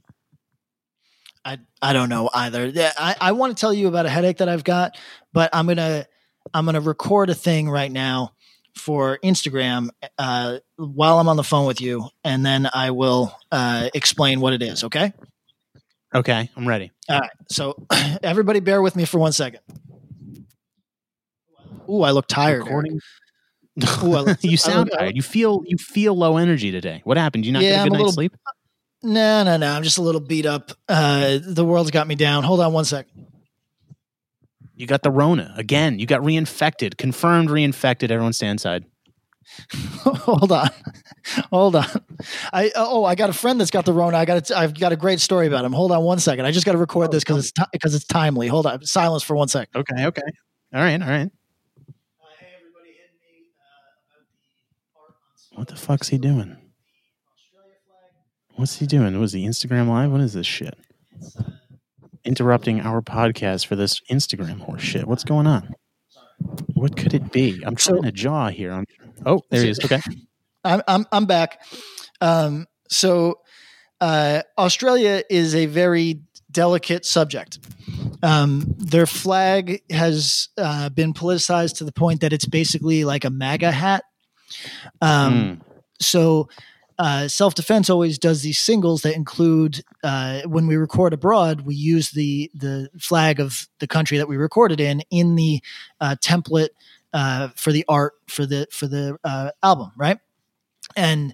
I i don't know either. I i want to tell you about a headache that i've got but i'm gonna I'm going to record a thing right now for Instagram uh, while I'm on the phone with you, and then I will uh, explain what it is. Okay.
Okay, I'm ready.
All right. So [clears throat] everybody, bear with me for one second. Ooh, I look tired. Recording.
Ooh, look, [laughs] you sound tired. You feel you feel low energy today. What happened? You not yeah, get a good night's little, sleep?
No, no, no. I'm just a little beat up. Uh, the world's got me down. Hold on one second.
You got the Rona again. You got reinfected, confirmed reinfected. Everyone stay inside. [laughs]
Hold on, hold on. I uh, oh, I got a friend that's got the Rona. I got I've got a great story about him. Hold on one second. I just got to record oh, this because it's because it's timely. Hold on, silence for one second.
Okay, okay. All right, all right. Hey, everybody. What the fuck's he doing? What's he doing? Was he Instagram live? What is this shit? Interrupting our podcast for this Instagram horse shit. What's going on? What could it be? I'm trying so, to jaw here. I'm, oh, there he is. Okay. [laughs]
I'm, I'm, I'm back. Um, so, uh, Australia is a very delicate subject. Um, their flag has uh, been politicized to the point that it's basically like a MAGA hat. Um, mm. So uh, self defense always does these singles that include uh, when we record abroad, we use the the flag of the country that we recorded in in the uh, template uh, for the art for the for the uh, album, right? And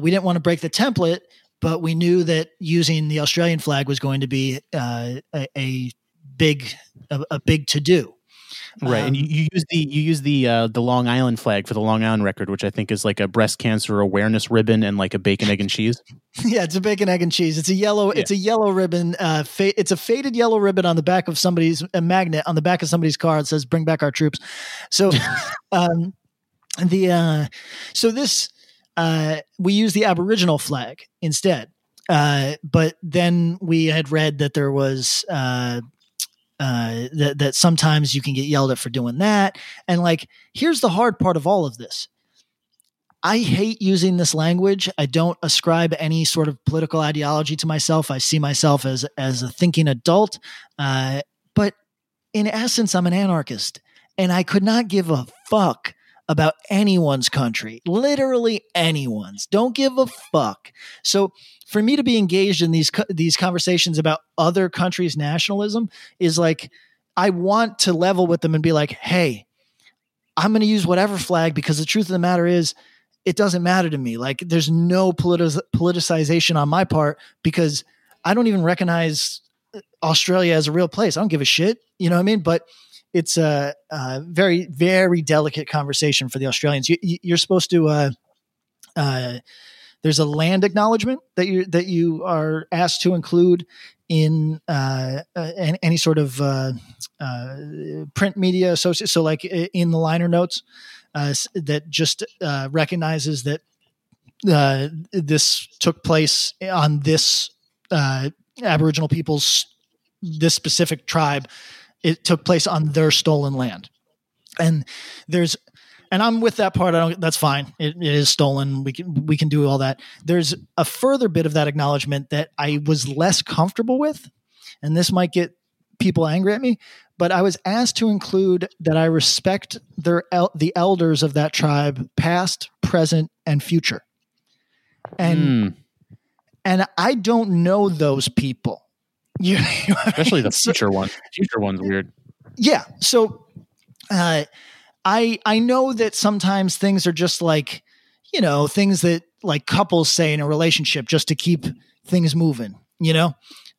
we didn't want to break the template, but we knew that using the Australian flag was going to be a, a, big a, a big to do.
Right, um, and you, you, use the you use the uh, the Long Island flag for the Long Island record, which I think is like a breast cancer awareness ribbon and like a bacon egg and cheese. [laughs]
yeah, it's a bacon egg and cheese. It's a yellow. Yeah. It's a yellow ribbon. Uh, fa- it's a faded yellow ribbon on the back of somebody's a magnet on the back of somebody's car. It says "Bring back our troops." So, [laughs] um, the uh, so this uh, we use the Aboriginal flag instead. Uh, but then we had read that there was uh, uh, that that sometimes you can get yelled at for doing that. And like, here's the hard part of all of this. I hate using this language. I don't ascribe any sort of political ideology to myself. I see myself as as a thinking adult, uh, but in essence, I'm an anarchist, and I could not give a fuck about anyone's country, literally anyone's. Don't give a fuck. So for me to be engaged in these these conversations about other countries' nationalism is like I want to level with them and be like, "Hey, I'm going to use whatever flag because the truth of the matter is it doesn't matter to me. Like there's no politi- politicization on my part because I don't even recognize uh, Australia as a real place. I don't give a shit. You know what I mean? But it's a, a very very delicate conversation for the Australians. You, are supposed to. Uh, uh, there's a land acknowledgement that you that you are asked to include in uh, uh, any sort of uh, uh, print media associate. So, like in the liner notes, that just recognizes that this took place on this Aboriginal people's this specific tribe. It took place on their stolen land, and there's and I'm with that part. I don't. That's fine. It, it is stolen. We can we can do all that. There's a further bit of that acknowledgement that I was less comfortable with, and this might get people angry at me. But I was asked to include that I respect their el- the elders of that tribe, past, present, and future, and mm. and I don't know those people.
You, [laughs] especially the future one. Future one's weird.
Yeah. So. Uh, I I know that sometimes things are just like, you know, things that like couples say in a relationship just to keep things moving, you know?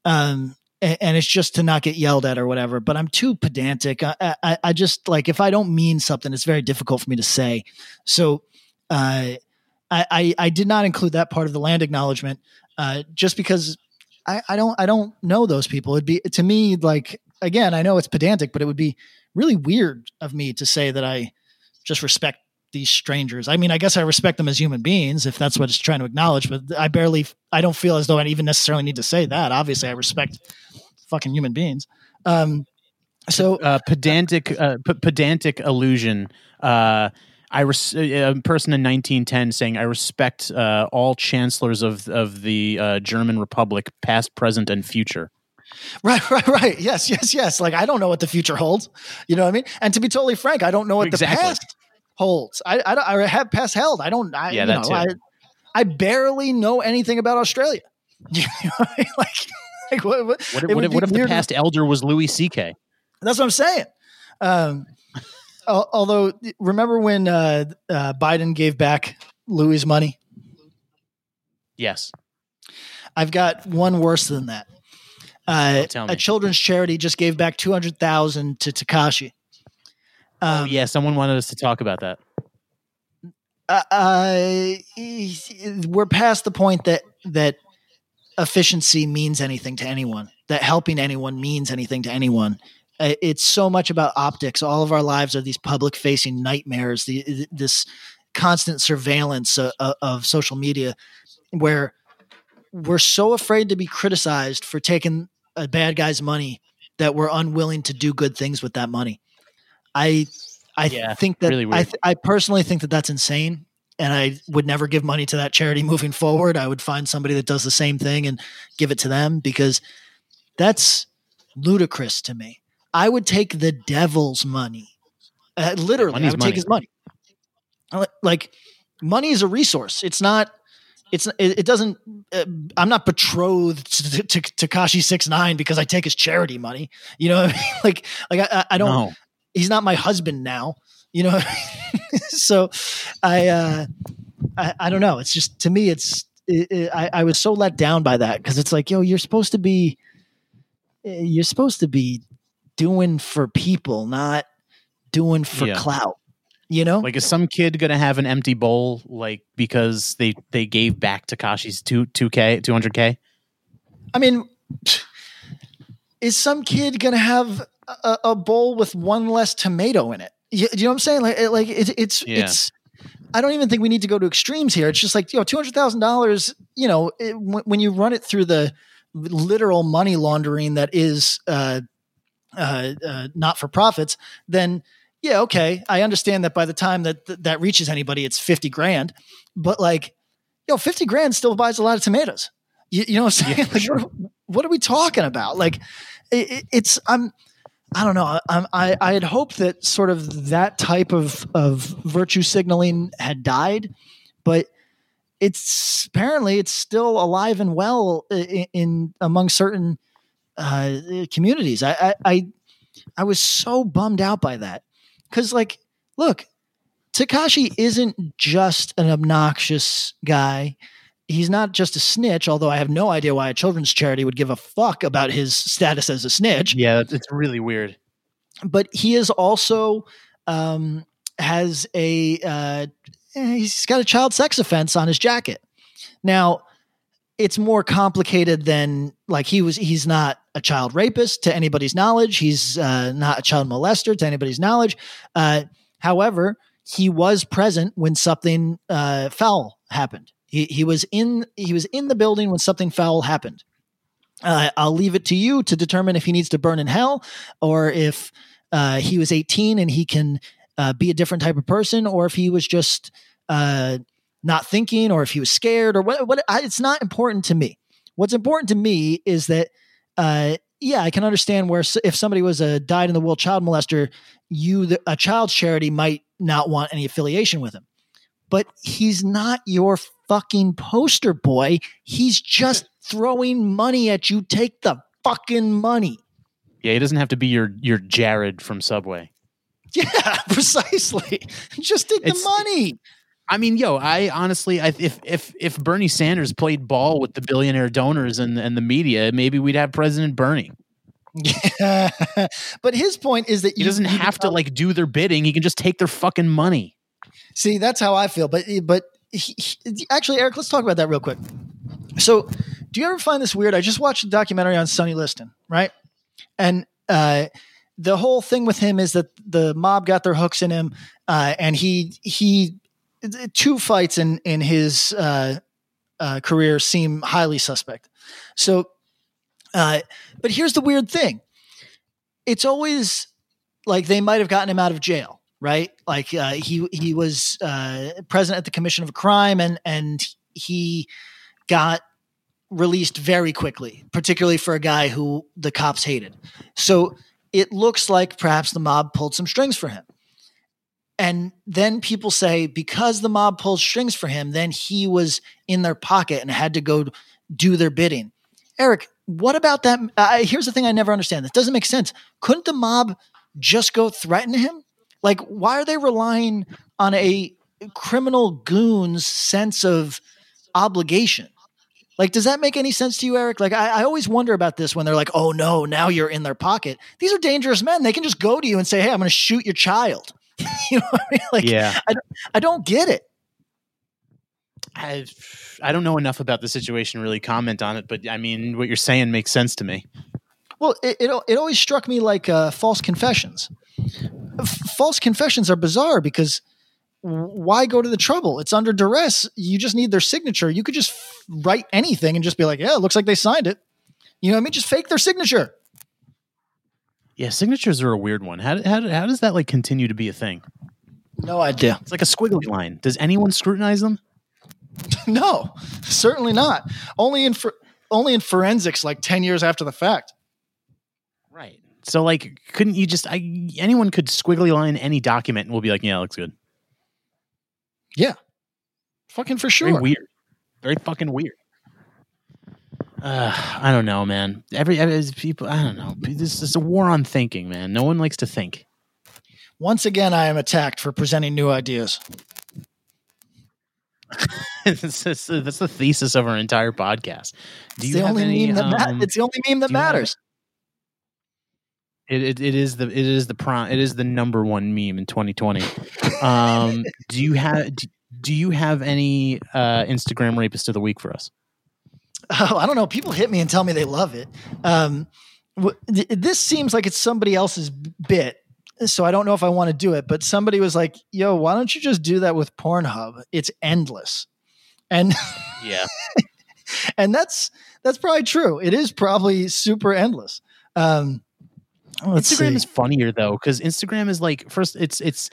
Um and, and it's just to not get yelled at or whatever, but I'm too pedantic. I, I I just like if I don't mean something, it's very difficult for me to say. So uh I, I, I did not include that part of the land acknowledgement, uh, just because I, I don't I don't know those people. It'd be to me like again, I know it's pedantic, but it would be really weird of me to say that I just respect these strangers. I mean, I guess I respect them as human beings if that's what it's trying to acknowledge, but I barely I don't feel as though I even necessarily need to say that. Obviously, I respect fucking human beings. Um, so
uh, pedantic, uh, p- pedantic illusion. Uh, I res- a person in 1910 saying, "I respect uh, all chancellors of of the uh, German Republic, past, present, and future."
Right, [laughs] right, right. Yes, yes, yes. Like I don't know what the future holds. You know what I mean? And to be totally frank, I don't know what
Exactly.
the past holds. I, I, I have past held. I don't. I,
Yeah,
you
that
know,
too.
I, I barely know anything about Australia. [laughs] You know I mean? [laughs] like, like what, what,
What, if- what, if- the past elder was Louis C.K.?
That's what I'm saying. Um, although, remember when uh, uh, Biden gave back Louis' money?
Yes.
I've got one worse than that. Uh, a children's charity just gave back two hundred thousand to Tekashi.
oh
Um,
yeah, someone wanted us to talk about that.
uh, uh, we're past the point that that efficiency means anything to anyone. That helping anyone means anything to anyone. Uh, It's so much about optics. All of our lives are these public-facing nightmares. The, this constant surveillance of, of social media, where we're so afraid to be criticized for taking a bad guy's money that we're unwilling to do good things with that money. I I
Yeah,
think that
really
I, th- I personally think that that's insane, and I would never give money to that charity moving forward. I would find somebody that does the same thing and give it to them because that's ludicrous to me. I would take the devil's money, uh, literally. I would
money.
take his money. Like money is a resource. It's not. It's it, it doesn't. Uh, I'm not betrothed to, Tekashi six nine because I take his charity money. You know, what I mean? [laughs] like like I, I- I don't.
No.
He's not my husband now. You know, [laughs] so I, uh, I I don't know. It's just to me, it's it, it, I I was so let down by that because it's like yo, you're supposed to be, eh, you're supposed to be doing for people, not doing for
Yeah.
clout. You know,
Like, is some kid gonna have an empty bowl, like because they they gave back Tekashi's two two k two hundred k?
I mean, is some kid gonna have a, a bowl with one less tomato in it? You, you know what I'm saying? Like, it- like it, it's
Yeah.
it's. I don't even think we need to go to extremes here. It's just like you know, two hundred thousand dollars. You know, it, when, when you run it through the literal money laundering that is uh, uh, uh, not for profits, then yeah, okay, I understand that by the time that that, that reaches anybody, it's fifty grand. But like, yo, fifty grand still buys a lot of tomatoes. You, you know what I'm saying? [laughs] like, what, are- what are we talking about? Like, it, it- it's I'm. I don't know. I'm, I I had hoped that sort of that type of of virtue signaling had died, but it's apparently it's still alive and well in, in among certain uh, communities. I, I I I was so bummed out by that because like, look, Tekashi isn't just an obnoxious guy. He's not just a snitch, although I have no idea why a children's charity would give a fuck about his status as a snitch
Yeah, it's- it's really weird.
but he is also um, has a uh, eh, he's got a child sex offense on his jacket. Now, it's more complicated than like he was. He's not a child rapist to anybody's knowledge. He's uh, not a child molester to anybody's knowledge. Uh, however, he was present when something uh, foul happened. He, he was in he was in the building when something foul happened. Uh, I'll leave it to you to determine if he needs to burn in hell or if uh, he was 18 and he can uh, be a different type of person, or if he was just not thinking, or if he was scared, or what. What I, it's not important to me. What's important to me is that, uh, yeah, I can understand where if somebody was a died in the will child molester, you the, a child's charity might not want any affiliation with him, but he's not your fucking poster boy. He's just [laughs] throwing money at you. Take the fucking money.
Yeah, he doesn't have to be your your Jared from Subway. [laughs]
Yeah, precisely. [laughs] Just take
It's-
the money.
I mean, yo, I honestly, I, if if if Bernie Sanders played ball with the billionaire donors and and the media, maybe we'd have President Bernie.
Yeah. [laughs] but his point is that
He
you
doesn't
you
have to like do their bidding. He can just take their fucking money.
See, that's how I feel. But but he, he- actually, Eric, let's talk about that real quick. So, do you ever find this weird? I just watched a documentary on Sonny Liston, right? And uh, the whole thing with him is that the mob got their hooks in him, uh, and he he two fights in in his uh, uh, career seem highly suspect. So, uh, but here's the weird thing: it's always like they might have gotten him out of jail, right? Like uh, he he was uh, present at the commission of a crime, and and he got released very quickly, particularly for a guy who the cops hated. So it looks like perhaps the mob pulled some strings for him. And then people say because the mob pulled strings for him, then he was in their pocket and had to go do their bidding. Eric, what about that? Uh, here's the thing I never understand. This doesn't make sense. Couldn't the mob just go threaten him? Like, why are they relying on a criminal goon's sense of obligation? Like, does that make any sense to you, Eric? Like, I, I always wonder about this when they're like, oh no, now you're in their pocket. These are dangerous men. They can just go to you and say, hey, I'm going to shoot your child. [laughs] you know what I mean? Like,
Yeah.
I don't, I don't get it.
I I don't know enough about the situation to really comment on it, but I mean, what you're saying makes sense to me.
Well, it, it, it always struck me like uh, false confessions. F- false confessions are bizarre because why go to the trouble? It's under duress. You just need their signature. You could just f- write anything and just be like, yeah, it looks like they signed it. You know what I mean? Just fake their signature.
Yeah, signatures are a weird one. How how how does that like continue to be a thing?
No idea.
It's like a squiggly line. Does anyone scrutinize them? [laughs]
no, certainly not. Only in for, only in forensics, like ten years after the fact.
Right. So like, couldn't you just? I anyone could squiggly line any document and we'll be like, yeah, looks good.
Yeah, fucking for sure.
Very weird. Very fucking weird. Uh, I don't know, man. Every, every people, I don't know. This is a war on thinking, man. No one likes to think.
Once again, I am attacked for presenting new ideas. [laughs]
that's, the thesis of our entire podcast. Do
It's
you
the
have
only
any?
meme that ma-
um,
it's the only meme that
you have-
matters.
It, it, it is the it is the prom it is the number one meme in 2020. Um, do you have do, do you have any uh, Instagram rapist of the week for us?
Oh, [laughs] I don't know. People hit me and tell me they love it. Um, w- th- this seems like it's somebody else's bit, so I don't know if I want to do it. But somebody was like, "Yo, why don't you just do that with Pornhub? It's endless." And
Yeah, [laughs]
and that's that's probably true. It is probably super endless. Um, let's
Instagram
see.
is funnier though because Instagram is like first it's it's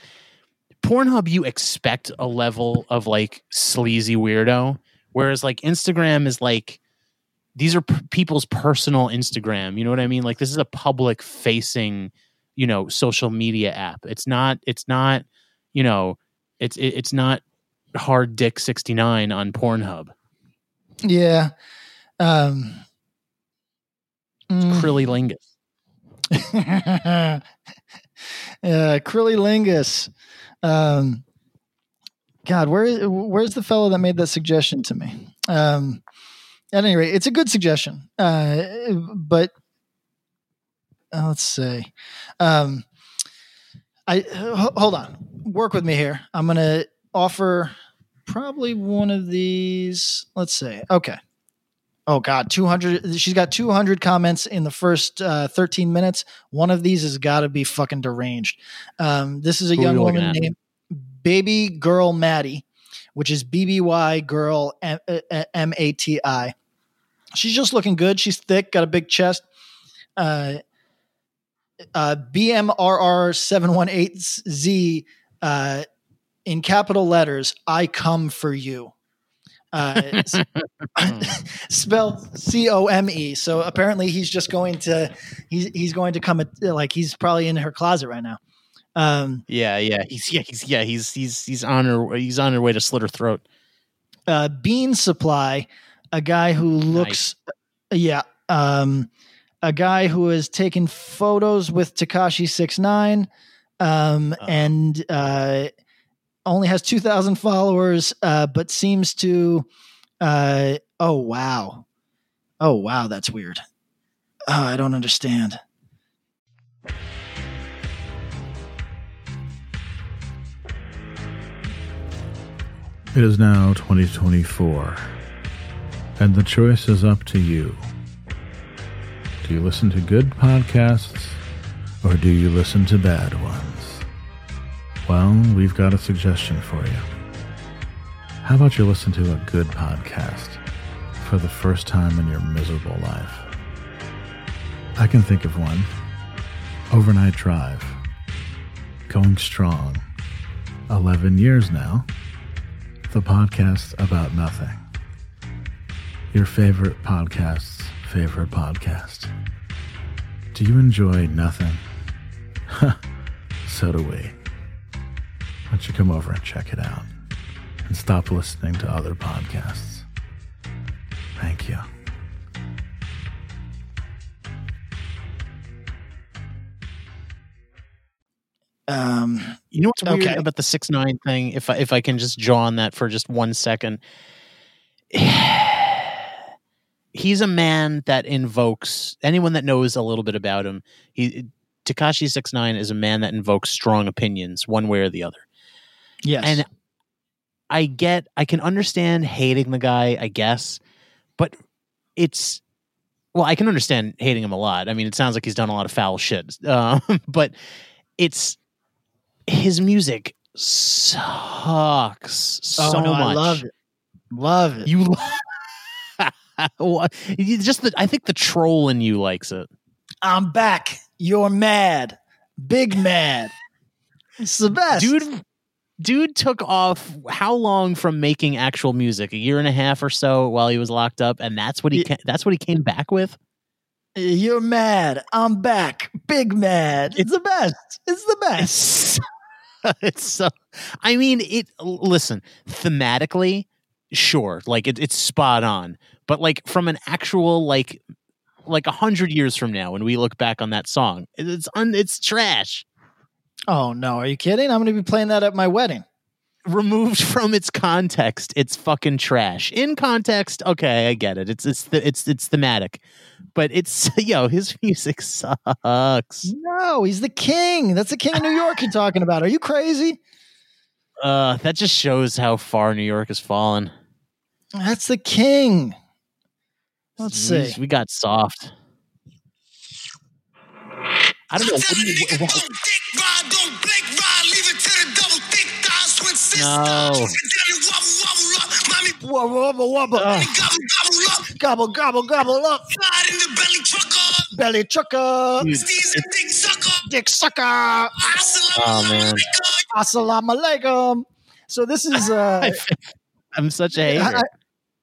Pornhub. You expect a level of like sleazy weirdo, whereas like Instagram is like these are p- people's personal Instagram. You know what I mean? Like this is a public facing, you know, social media app. It's not. It's not. You know, it's it, it's not hard dick sixty nine on Pornhub.
yeah. Um, mm.
Krilly Lingus. [laughs]
uh, Crilly Lingus. Um, God, where is where's the fellow that made that suggestion to me? Um, at any rate, it's a good suggestion. Uh, but uh, let's see. Um, I h- hold on. Work with me here. I'm gonna offer probably one of these. Let's see. Okay. Oh God, 200. She's got 200 comments in the first uh, 13 minutes. One of these has got to be fucking deranged. Um, this is a
Who
young woman named Baby Girl Maddie, which is BBY Girl M A T I. She's just looking good. She's thick, got a big chest. Uh, uh, BMRR718Z uh, in capital letters, I come for you. Uh, [laughs] [laughs] spelled C O M E. So apparently he's just going to he's he's going to come at, like he's probably in her closet right now. Um,
Yeah, yeah. He's yeah, he's yeah, he's he's he's on her he's on her way to slit her throat.
uh, Bean Supply, a guy who looks, yeah, um, a guy who has taken photos with Tekashi Six Nine. um, and uh, only has 2,000 followers, uh, but seems to. Uh, oh, wow. Oh, wow. That's weird. Oh, I don't understand.
It is now 2024, and the choice is up to you. Do you listen to good podcasts, or do you listen to bad ones? Well, we've got a suggestion for you. How about you listen to a good podcast for the first time in your miserable life? I can think of one Overnight Drive. Going strong. 11 years now the podcast about nothing. Your favorite podcast's favorite podcast. Do you enjoy nothing? so do we. Why don't you come over and check it out and stop listening to other podcasts? Thank you.
Um,
you know what's weird
okay.
about the six nine thing? If I, if I can just draw on that for just one second, [sighs] he's a man that invokes anyone that knows a little bit about him. He Tekashi six nine is a man that invokes strong opinions, one way or the other.
Yes,
and I get, I can understand hating the guy, I guess, but it's well, I can understand hating him a lot. I mean, it sounds like he's done a lot of foul shit, [laughs] um, but it's his music sucks so
oh, no,
much.
I love it. Love it.
You, [laughs] lo- you [laughs] just the, I think the troll in you likes it.
I'm back. You're mad. Big mad. It's the best.
Dude dude took off how long from making actual music? A year and a half or so while he was locked up and that's what he ca- that's what he came back with?
You're mad. I'm back. Big mad. It's the best. It's the best.
It's, [laughs] it's so. I mean, it. Listen, thematically, sure, like it, it's spot on. But like from an actual like, like a hundred years from now, when we look back on that song, it's un, it's trash.
Oh no, are you kidding? I'm going to be playing that at my wedding.
Removed from its context, it's fucking trash. In context, okay, I get it. It's it's the, it's it's thematic, but it's [laughs] yo, his music sucks.
No, he's the king. That's the king of New York you're talking about. Are you crazy?
Uh, that just shows how far New York has fallen.
That's the king. Let's see.
We got soft. I don't know. What do you, what, what, no.
Wubble, wubble, wubble.
Oh.
Gobble, gobble, gobble up. Belly trucker.
Dude,
Dick sucker.
Oh man.
Assalamu alaikum. So this is uh [laughs]
I'm such a hater.
I,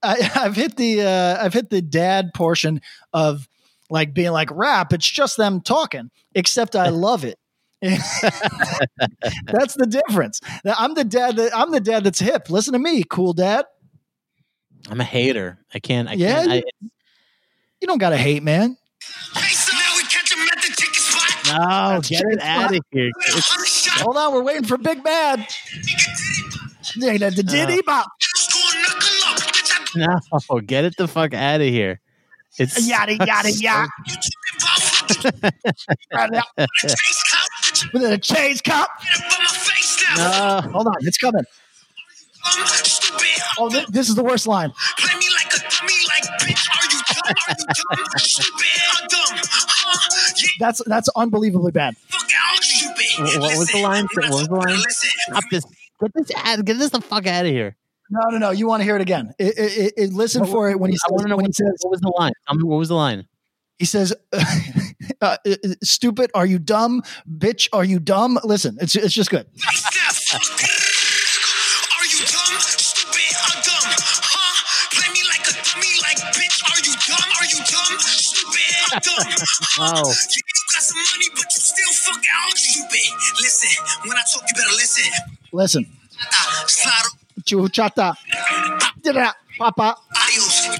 I, [laughs] I've hit the uh, I've hit the dad portion of like being like rap. It's just them talking, except I [laughs] love it. [laughs] that's the difference. I'm the dad that I'm the dad that's hip. Listen to me, cool dad.
I'm a hater. I can't. I
yeah,
can't. I,
you, you don't gotta hate, man.
No, get it out of here.
Hold on, we're waiting for Big Bad. Yeah, the, the diddy bop.
No, [laughs] get it the fuck out of here. It's [laughs]
yada yada yada. [laughs] With a chase cup.
No.
Hold on, it's coming. Oh, th- this is the worst line.
i mean like a dummy like bitch are you dumb are you dumb stupid
That's that's unbelievably bad.
What was the line? What was the line? Stop this. Get this out. Get this the fuck out of here.
No, no, no. You want to hear it again? It, it, it, it- listen for it when he
I
says.
want to know
when
what,
he says.
what was the line. Tell me what was the line.
He says, [laughs] uh, uh, "Stupid, are you dumb? Bitch, are you dumb?" Listen, it's it's just good.
Oh.
Listen, when I talk, you better listen.
Listen, chuchata, Dida, papa,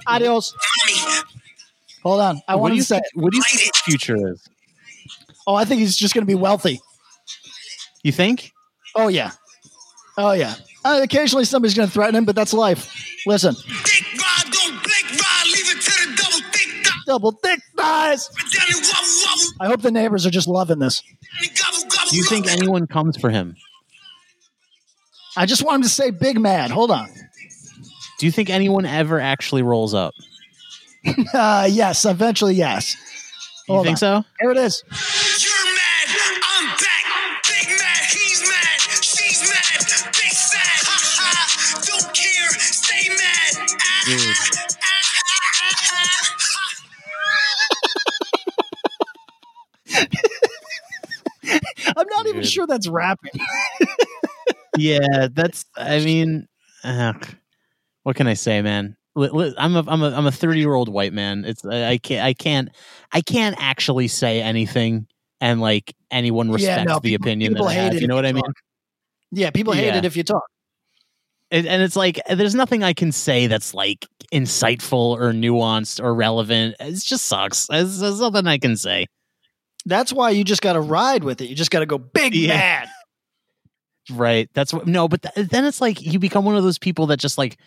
adios. Hold on, I
what
want
do you
to say.
What do you think the future is?
Oh, I think he's just going to be wealthy.
You think?
Oh yeah, oh yeah. Uh, occasionally somebody's going to threaten him, but that's life. Listen. Double thick thighs. I hope the neighbors are just loving this.
Do you think anyone comes for him?
I just want him to say big mad. Hold on.
Do you think anyone ever actually rolls up? [laughs]
uh, yes, eventually, yes.
You
Hold
think
on.
so?
Here it is.
You're mad. I'm back. Big mad. He's mad. She's mad. Big sad. Ha ha. Don't care. Stay mad. Ah,
Dude.
Ah, ah, [laughs] I'm not even sure that's rapping. [laughs]
yeah, that's. I mean, uh, what can I say, man? I'm a I'm a I'm a 30 year old white man. It's I can't I can't I can't actually say anything and like anyone
Yeah,
respects
no,
the
people-
opinion
people
that I have.
it
You know what I mean?
talk. Yeah, people hate
Yeah.
it if you talk.
And, and it's like there's nothing I can say that's like insightful or nuanced or relevant. It just sucks. There's, there's nothing I can say.
That's why you just got to ride with it. You just got to go big
Yeah.
mad.
Right. That's what. No, but th- then it's like you become one of those people that just like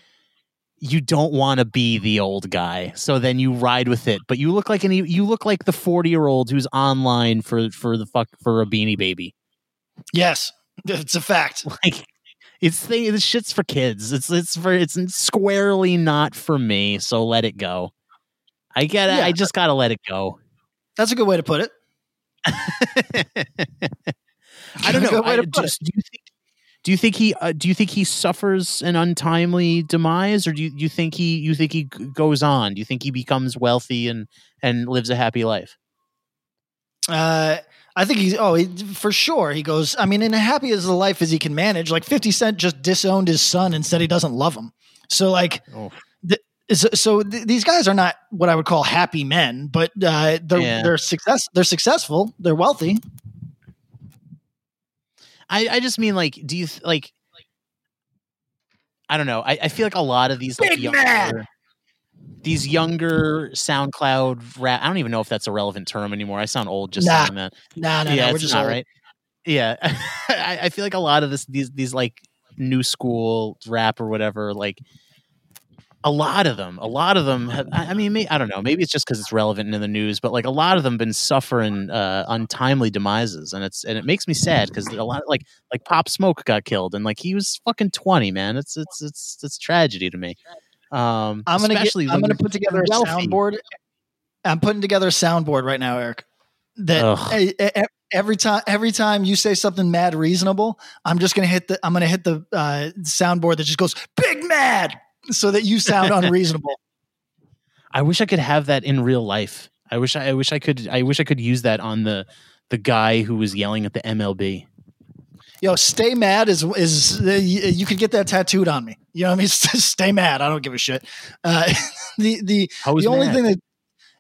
you don't want to be the old guy. So then you ride with it, but you look like any. You look like the forty year old who's online for for the fuck for a beanie baby.
Yes, it's a fact. [laughs]
Like it's thing. This shit's for kids. It's it's for it's squarely not for me. So let it go. I get it.
Yeah.
I just gotta let it go.
That's a good way to put it. [laughs]
I don't know. I,
to
just, do you think? Do you think he? Uh, do you think he suffers an untimely demise, or do you, you think he? You think he goes on? Do you think he becomes wealthy and and lives a happy life?
Uh, I think he's oh he, for sure he goes. I mean, in a happy as a life as he can manage. Like Fifty Cent just disowned his son and said he doesn't love him. So like,
Oh.
th- so, so th- these guys are not what I would call happy men, but uh, they're
Yeah.
they're success they're successful. They're wealthy.
I I just mean like, do you th- like? I don't know. I, I feel like a lot of these like younger, these younger SoundCloud rap. I don't even know if that's a relevant term anymore. I sound old just
Nah.
saying that.
Nah, nah,
yeah,
nah. We're just
not
old.
right. Yeah, [laughs] I, I feel like a lot of this, these, these like new school rap or whatever, like a lot of them, a lot of them. Have, I mean, may, I don't know. Maybe it's just because it's relevant in the news, but like a lot of them been suffering uh, untimely demises, and it's and it makes me sad because a lot like like Pop Smoke got killed, and like he was fucking twenty, man. It's it's it's it's tragedy to me. Um,
I'm gonna get, I'm gonna put together a
wealthy.
soundboard. I'm putting together a soundboard right now, Eric. That
Ugh.
every time every time you say something mad reasonable, I'm just gonna hit the I'm gonna hit the uh, soundboard that just goes big mad so that you sound [laughs] unreasonable.
I wish I could have that in real life. I wish I, I wish I could I wish I could use that on the the guy who was yelling at the MLB.
Yo, stay mad is is uh, you, you could get that tattooed on me. You know what I mean? [laughs] stay mad. I don't give a shit. Uh, [laughs] the the the only
mad?
thing that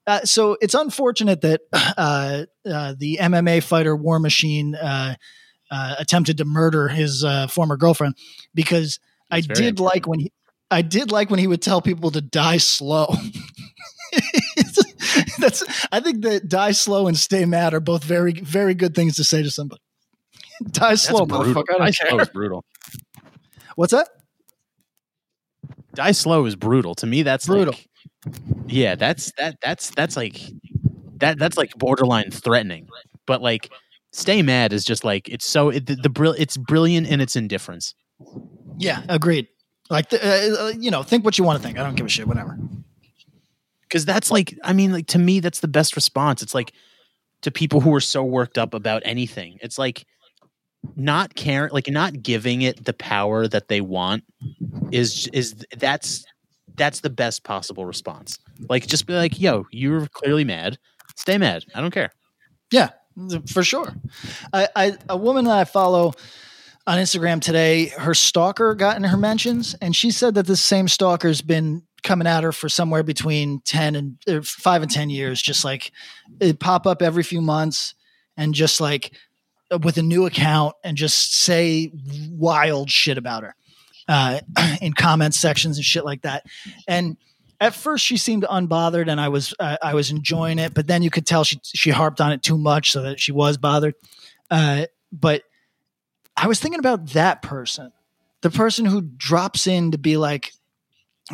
uh, so it's unfortunate that [clears throat] uh, uh, the MMA fighter War Machine uh, uh, attempted to murder his uh, former girlfriend because I
That's very
did like when he I did like when he would tell people to die slow. [laughs] That's I think that die slow and stay mad are both very very good things to say to somebody. [laughs] Die slow,
brutal.
motherfucker. I don't
slow
care.
is brutal.
What's that?
Die slow is brutal. To me, that's
Brutal.
Like, yeah, that's that that's that's like that that's like borderline threatening. But like, stay mad is just like it's so it, the, the brill it's brilliant in its indifference.
Yeah, agreed. Like, uh, uh, you know, think what you want to think. I don't give a shit. Whatever.
because that's like i mean like to me that's the best response it's like to people who are so worked up about anything it's like not caring like not giving it the power that they want is is that's that's the best possible response like just be like yo you're clearly mad stay mad i don't care
Yeah, for sure. I, I a woman that I follow on Instagram today, her stalker got in her mentions, and she said that this same stalker's been coming at her for somewhere between ten and er, five and ten years. Just like it pop up every few months, and just like with a new account, and just say wild shit about her uh, [clears throat] in comment sections and shit like that, and at first she seemed unbothered and I was uh, I was enjoying it, but then you could tell she she harped on it too much so that she was bothered. Uh, but I was thinking about that person, the person who drops in to be like,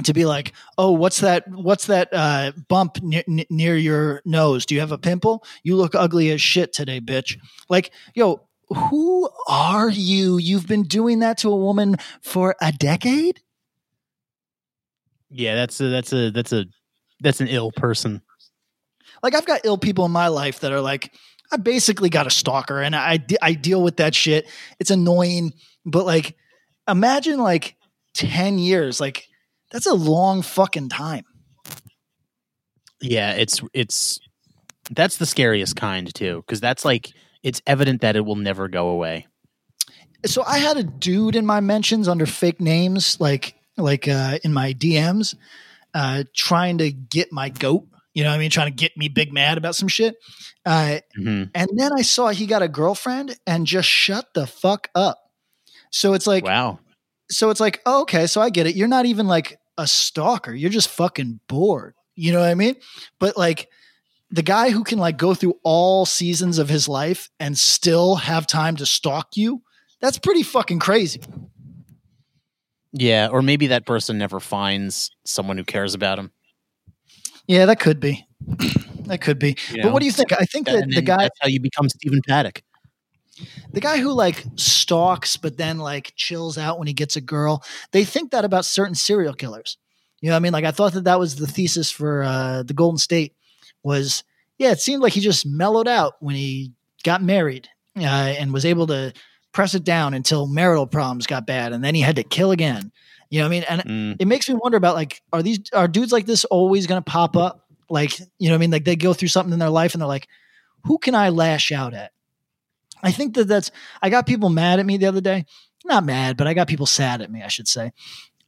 to be like, oh, what's that? What's that uh, bump n- near your nose? Do you have a pimple? You look ugly as shit today, bitch. Like, yo, who are you? You've been doing that to a woman for a decade.
Yeah, that's a that's a that's a that's an ill person.
Like I've got ill people in my life that are like, I basically got a stalker, and I I deal with that shit. It's annoying, but like, imagine like ten years, like that's a long fucking time.
Yeah, it's it's that's the scariest kind too, because that's like it's evident that it will never go away.
So I had a dude in my mentions under fake names, like like uh, in my DMs, uh, trying to get my goat. You know what I mean? Trying to get me big mad about some shit. Uh, mm-hmm. And then I saw he got a girlfriend and just shut the fuck up. So it's like,
wow.
So it's like, oh, okay, so I get it. You're not even like a stalker. You're just fucking bored. You know what I mean? But like the guy who can like go through all seasons of his life and still have time to stalk you, that's pretty fucking crazy.
Yeah, or maybe that person never finds someone who cares about him.
Yeah, that could be. [clears throat] that could be. You but know? what do you think? I think that the guy
that's how you become Stephen Paddock.
The guy who like stalks but then like chills out when he gets a girl. They think that about certain serial killers. You know what I mean? Like I thought that that was the thesis for uh, the Golden State was yeah, it seemed like he just mellowed out when he got married uh, and was able to press it down until marital problems got bad and then he had to kill again. You know what I mean? And mm. it makes me wonder about like, are these are dudes like this always gonna pop up? Like, you know what I mean? Like they go through something in their life and they're like, who can I lash out at? I think that that's I got people mad at me the other day. Not mad, but I got people sad at me, I should say.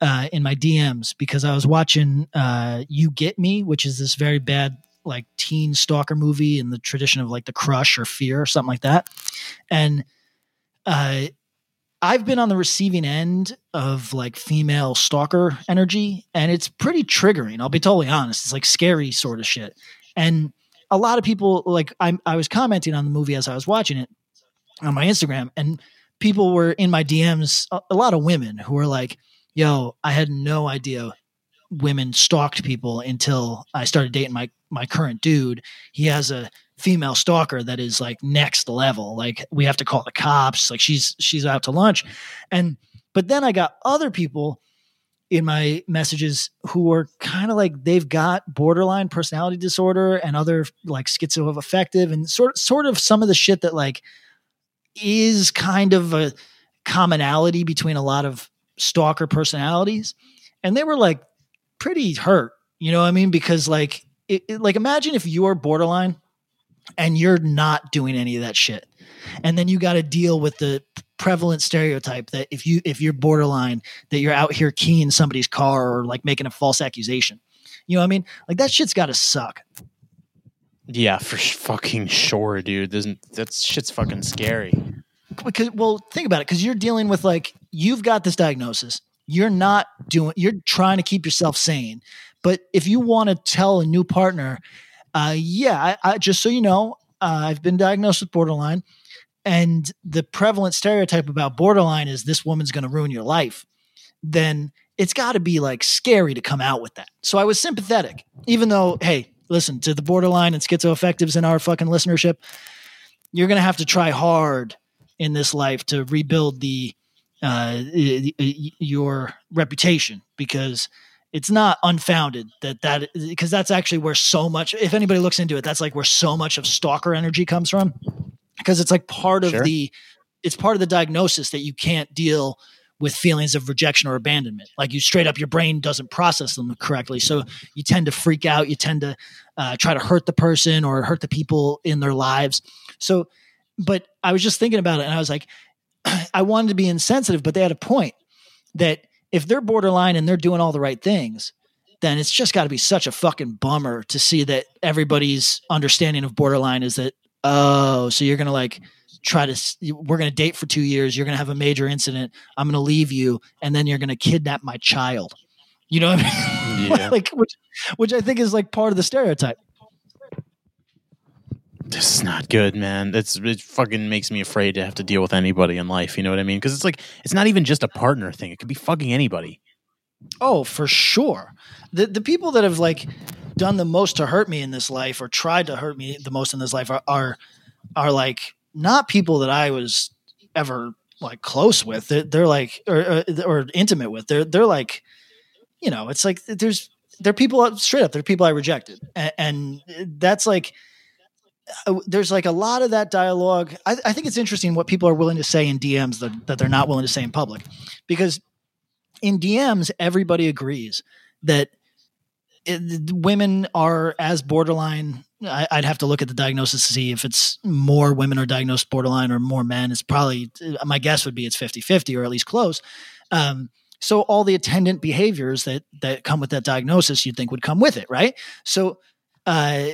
Uh, in my DMs because I was watching uh, You Get Me, which is this very bad like teen stalker movie in the tradition of like The Crush or Fear or something like that. And uh, I've been on the receiving end of like female stalker energy, and it's pretty triggering. I'll be totally honest. It's like scary sort of shit. And a lot of people, like, I, I was commenting on the movie as I was watching it on my Instagram, and people were in my DMs, a, a lot of women who were like, yo, I had no idea women stalked people until I started dating my my current dude. He has a female stalker that is like next level. Like we have to call the cops. Like she's she's out to lunch. And but then I got other people in my messages who are kind of like they've got borderline personality disorder and other like schizoaffective and sort sort of some of the shit that like is kind of a commonality between a lot of stalker personalities and they were like pretty hurt you know what i mean because like it, it, like imagine if you're borderline and you're not doing any of that shit. And then you got to deal with the prevalent stereotype that if you if you're borderline that you're out here keying somebody's car or like making a false accusation. You know what I mean? Like that shit's got to suck.
Yeah, for fucking sure, dude. Doesn't that shit's fucking scary.
Because well, think about it. Because you're dealing with like you've got this diagnosis. You're not doing. You're trying to keep yourself sane. But if you want to tell a new partner, uh, yeah, I, I, just so you know, uh, I've been diagnosed with borderline, and the prevalent stereotype about borderline is this woman's going to ruin your life. Then it's got to be like scary to come out with that. So I was sympathetic, even though, hey, listen to the borderline and schizoaffectives in our fucking listenership. You're going to have to try hard in this life to rebuild the uh, your reputation because it's not unfounded that that because that's actually where so much if anybody looks into it that's like where so much of stalker energy comes from. Because it's like part of sure. the it's part of the diagnosis that you can't deal with feelings of rejection or abandonment. Like you straight up your brain doesn't process them correctly. So you tend to freak out you tend to uh, try to hurt the person or hurt the people in their lives. So but i was just thinking about it and i was like [clears throat] i wanted to be insensitive but they had a point that if they're borderline and they're doing all the right things, then it's just got to be such a fucking bummer to see that everybody's understanding of borderline is that oh, so you're gonna like try to we're gonna date for two years, you're gonna have a major incident, I'm gonna leave you, and then you're gonna kidnap my child. You know what I mean? [laughs] Yeah. like which which I think is like part of the stereotype.
This is not good, man. It's it fucking makes me afraid to have to deal with anybody in life. You know what I mean? Because it's like it's not even just a partner thing. It could be fucking anybody.
Oh, for sure. The the people that have like done the most to hurt me in this life or tried to hurt me the most in this life are are, are like not people that I was ever like close with. They're, they're like or, or or intimate with. They're they're like you know, it's like there's they're people straight up. They're people I rejected, and, and that's like there's like a lot of that dialogue. I, I, think it's interesting what people are willing to say in DMs that, that they're not willing to say in public, because in DMs everybody agrees that it, women are as borderline. I, would have to look at the diagnosis to see if it's more women are diagnosed borderline or more men. It's probably my guess would be it's 50-50 or at least close. Um, so all the attendant behaviors that that come with that diagnosis, you'd think would come with it, right? So uh,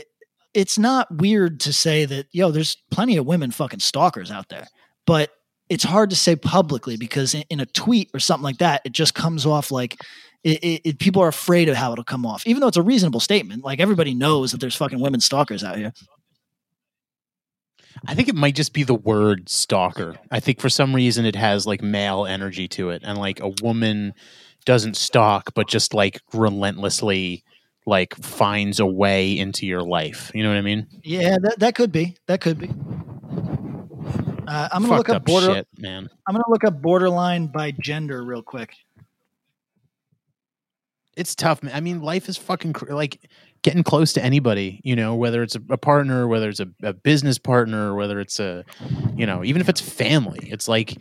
it's not weird to say that yo, there's plenty of women fucking stalkers out there, but it's hard to say publicly because in, in a tweet or something like that, it just comes off like it, it, it, people are afraid of how it'll come off, even though it's a reasonable statement. Like everybody knows that there's fucking women stalkers out here.
I think it might just be the word stalker. I think for some reason it has like male energy to it, and like a woman doesn't stalk, but just like relentlessly like finds a way into your life. You know what I mean?
Yeah, that that could be. That could be. Uh, I'm gonna Fucked look up, up border. Shit, man. I'm gonna look up borderline by gender real quick.
It's tough, man. I mean, life is fucking cr- like getting close to anybody, you know, whether it's a, a partner, whether it's a, a, business partner, whether it's a, you know, even if it's family, it's like,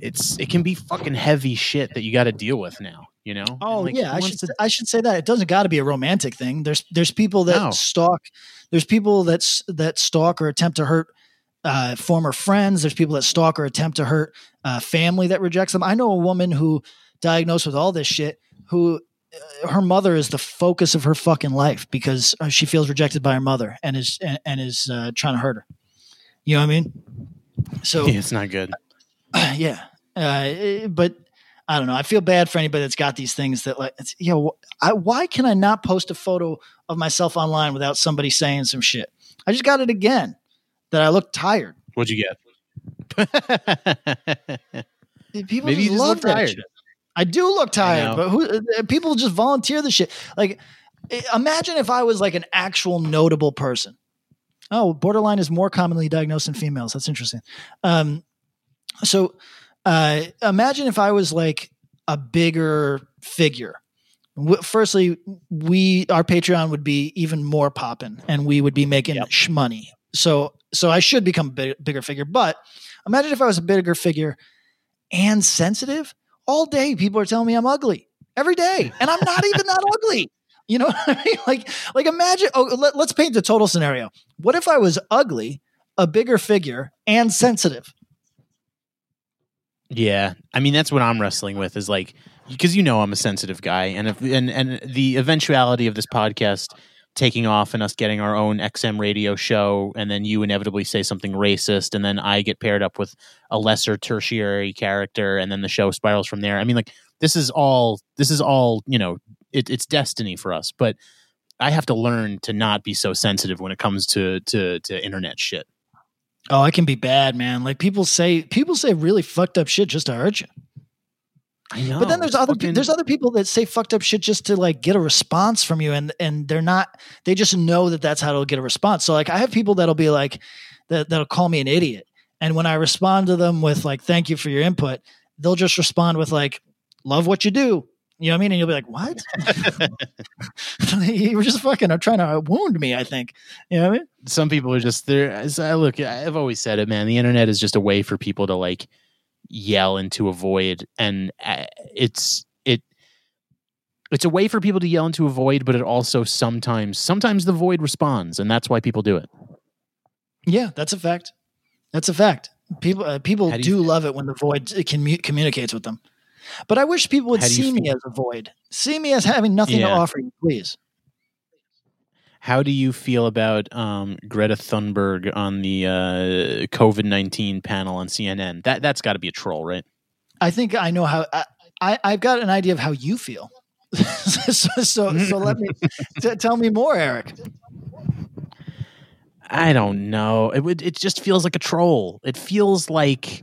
it's, it can be fucking heavy shit that you got to deal with now, you know?
Oh like, yeah. I should, to... I should say that it doesn't got to be a romantic thing. There's, there's people that no. stalk, there's people that's, that stalk or attempt to hurt uh, former friends. There's people that stalk or attempt to hurt uh, family that rejects them. I know a woman who diagnosed with all this shit who uh, her mother is the focus of her fucking life because uh, she feels rejected by her mother and is and, and is uh, trying to hurt her. You know what I mean? So [laughs]
yeah, it's not good. [clears throat]
Yeah, uh, but I don't know. I feel bad for anybody that's got these things that like, it's, you know, I, why can I not post a photo of myself online without somebody saying some shit? I just got it again that I look tired.
What'd you get?
People Maybe just love that tired. Shit. I do look tired, but who uh, people just volunteer the shit. Like, imagine if I was like an actual notable person. Oh, borderline is more commonly diagnosed in females. That's interesting. Um, so, uh, imagine if I was like a bigger figure. Firstly, we our Patreon would be even more popping, and we would be making yep. money. So, so I should become a big, bigger figure. But imagine if I was a bigger figure and sensitive all day people are telling me I'm ugly every day, and I'm not even that ugly. You know [laughs] I mean? Like, like imagine. Oh, let, let's paint the total scenario. What if I was ugly, a bigger figure, and sensitive?
Yeah, I mean that's what I'm wrestling with. Is like because you know I'm a sensitive guy, and if and and the eventuality of this podcast taking off and us getting our own XM radio show, and then you inevitably say something racist, and then I get paired up with a lesser tertiary character, and then the show spirals from there. I mean, like this is all this is all you know, it, it's destiny for us. But I have to learn to not be so sensitive when it comes to to to internet shit.
Oh, I can be bad, man. Like people say, people say really fucked up shit just to hurt you.
I know.
But then there's other fucking... there's other people that say fucked up shit just to like get a response from you, and and they're not. They just know that that's how they'll get a response. So like I have people that'll be like that that'll call me an idiot, and when I respond to them with like thank you for your input, they'll just respond with like love what you do. You know what I mean? And you'll be like, what? [laughs] you were just fucking uh, trying to wound me, I think. You know what I mean?
Some people are just there. I look, I've always said it, man. The internet is just a way for people to like yell into a void and uh, it's it it's a way for people to yell into a void but it also sometimes sometimes the void responds and that's why people do it
yeah that's a fact that's a fact people uh, people do, do love it when the void commu- communicates with them but i wish people would see me as a void see me as having nothing yeah. to offer you please
how do you feel about um, Greta Thunberg on the uh, COVID nineteen panel on CNN? That that's got to be a troll, right?
I think I know how. I, I have got an idea of how you feel. [laughs] so, so, so let me [laughs] t- tell me more, Eric.
I don't know. It would. It just feels like a troll. It feels like.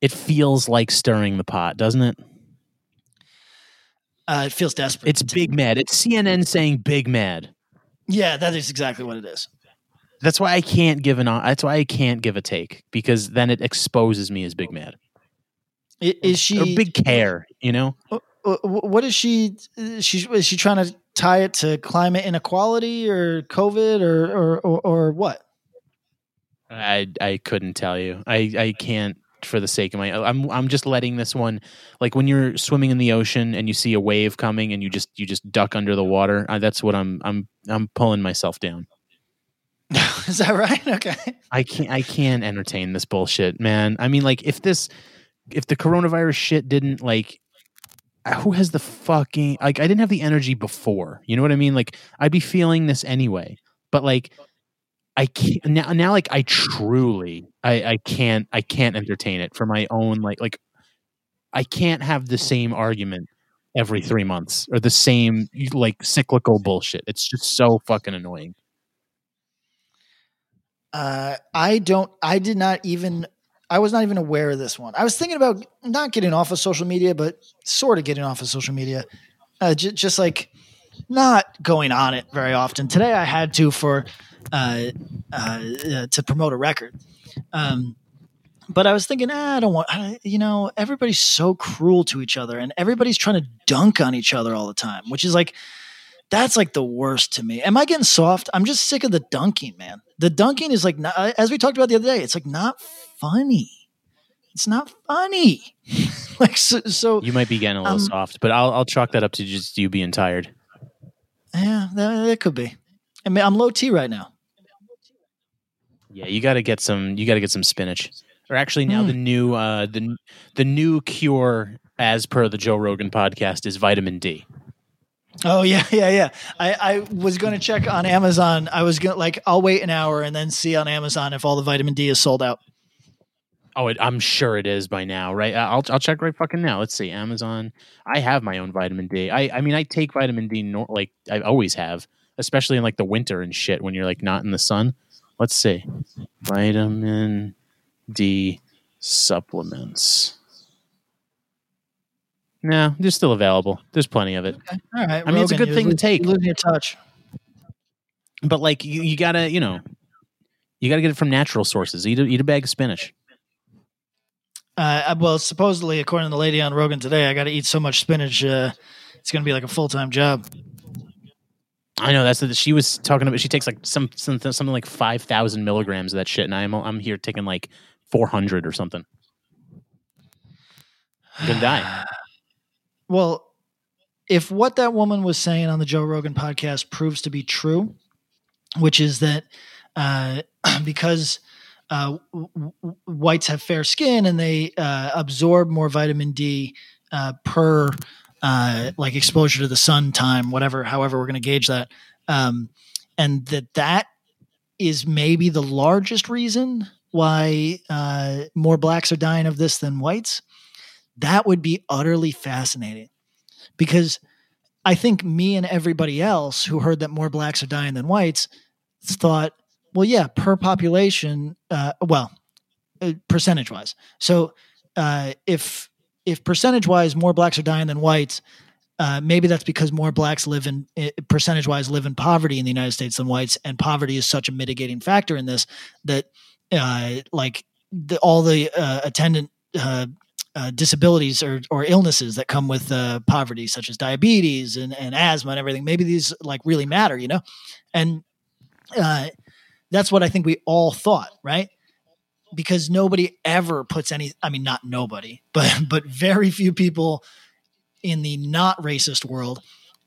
It feels like stirring the pot, doesn't it?
Uh, it feels desperate.
It's big mad. It's CNN saying big mad.
Yeah, that is exactly what it is.
That's why I can't give an. That's why I can't give a take because then it exposes me as big mad.
Is she
or big care? You know.
Uh, What is she? She's is she trying to tie it to climate inequality or COVID or or or, or what?
I I couldn't tell you. I I can't for the sake of my. I'm I'm just letting this one. Like when you're swimming in the ocean and you see a wave coming and you just you just duck under the water. Uh, that's what I'm I'm I'm pulling myself down. [laughs]
Is that right? [laughs] Okay.
I can't I can't entertain this bullshit, man. I mean, like if this if the coronavirus shit didn't like uh, who has the fucking like I didn't have the energy before. You know what I mean? Like I'd be feeling this anyway. But like I can't now now like I truly I I can't I can't entertain it for my own like like I can't have the same argument every 3 months or the same like cyclical bullshit. It's just so fucking annoying.
Uh, I don't. I did not even. I was not even aware of this one. I was thinking about not getting off of social media, but sort of getting off of social media. Uh, j- just like not going on it very often. Today I had to for uh, uh, uh, to promote a record. Um, but I was thinking, ah, I don't want. I, you know, everybody's so cruel to each other, and everybody's trying to dunk on each other all the time, which is like that's like the worst to me. Am I getting soft? I'm just sick of the dunking, man. The dunking is like, not, as we talked about the other day, it's like not funny. It's not funny. [laughs] like so, so,
You might be getting a little
Um,
soft, but I'll I'll chalk that up to just you being tired.
yeah, that, that could be. I mean, I'm low T right now.
Yeah, you got to get some. You got to get some spinach. Or actually, now
Hmm.
the new uh, the the new cure, as per the Joe Rogan podcast, is vitamin D.
Oh yeah, [laughs] yeah, yeah. I, I was going to check on Amazon. I was going to like, I'll wait an hour and then see on Amazon if all the vitamin D is sold out.
Oh, it, I'm sure it is by now, right? I'll I'll check right fucking now. Let's see, Amazon. I have my own vitamin D. I I mean, I take vitamin D nor- like I always have, especially in like the winter and shit when you're like not in the sun. Let's see, vitamin D supplements. No, they're still available. There's plenty of it.
All right.
I mean, it's a good thing to take.
Losing your touch.
But like you, you gotta, you know, you gotta get it from natural sources. Eat a, eat a bag of spinach.
Uh, well, supposedly, according to the lady on Rogan today, I got to eat so much spinach. Uh, it's going to be like a full time job.
I know that's the, she was talking about. She takes like some, some something like five thousand milligrams of that shit, and I'm I'm here taking like four hundred or something. I'm gonna die. [sighs]
Well, if what that woman was saying on the Joe Rogan podcast proves to be true, which is that uh, [clears throat] because uh, w- w- whites have fair skin and they uh, absorb more vitamin D uh, per uh, like exposure to the sun time, whatever, however we're going to gauge that, um, and that that is maybe the largest reason why uh, more blacks are dying of this than whites. That would be utterly fascinating because I think me and everybody else who heard that more blacks are dying than whites thought, well, yeah, per population, uh, well, uh, percentage wise. So uh, if if percentage wise more blacks are dying than whites, uh, maybe that's because more blacks live in percentage wise live in poverty in the United States than whites, and poverty is such a mitigating factor in this that uh, like the, all the uh, attendant uh, uh, disabilities or, or illnesses that come with uh, poverty, such as diabetes and, and asthma and everything. Maybe these like really matter, you know? And that's what I think we all thought, right? Because nobody ever puts any, I mean, not nobody, [laughs] but, but very few people in the not racist world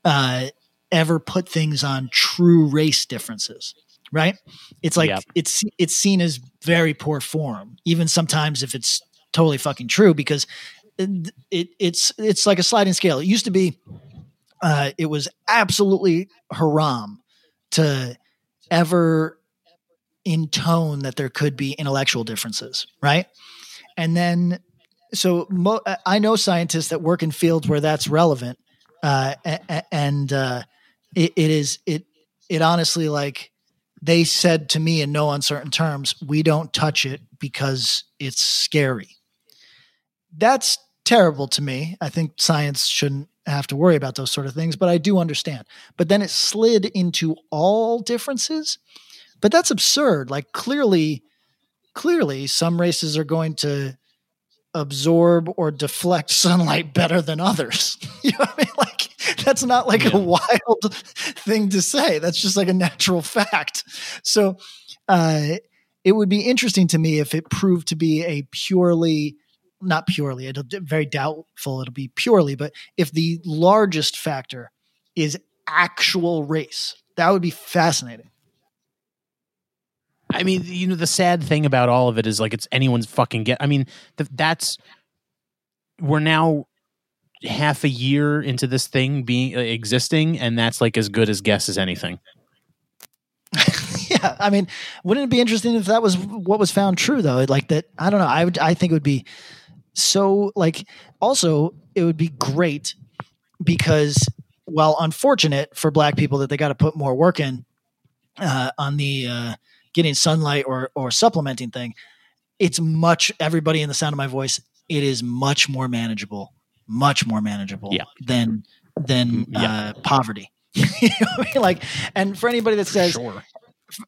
uh, ever put things on true race differences right it's like
Yep.
it's it's seen as very poor form even sometimes if it's totally fucking true because it, it it's it's like a sliding scale it used to be uh it was absolutely haram to ever intone that there could be intellectual differences right and then so mo- i know scientists that work in fields where that's relevant uh and uh it, it is it it honestly like they said to me in no uncertain terms, we don't touch it because it's scary. That's terrible to me. I think science shouldn't have to worry about those sort of things, but I do understand. But then it slid into all differences. But that's absurd. Like clearly, clearly some races are going to absorb or deflect [laughs] sunlight better than others. [laughs] you know what I mean? Like that's not like yeah. a wild thing to say. That's just like a natural fact. So uh, it would be interesting to me if it proved to be a purely not purely, it'll very doubtful it'll be purely, but if the largest factor is actual race, that would be fascinating.
I mean, you know, the sad thing about all of it is like it's anyone's fucking get. I mean, th- that's we're now half a year into this thing being uh, existing, and that's like as good as guess as anything. [laughs]
yeah, I mean, wouldn't it be interesting if that was what was found true though? Like that, I don't know. I would, I think it would be so like. Also, it would be great because, well, unfortunate for Black people that they got to put more work in uh, on the. Uh, getting sunlight or or supplementing thing, it's much everybody in the sound of my voice, it is much more manageable, much more manageable
yeah.
than than mm, yeah. uh, poverty. [laughs] you know I mean? Like, and for anybody that says,
sure.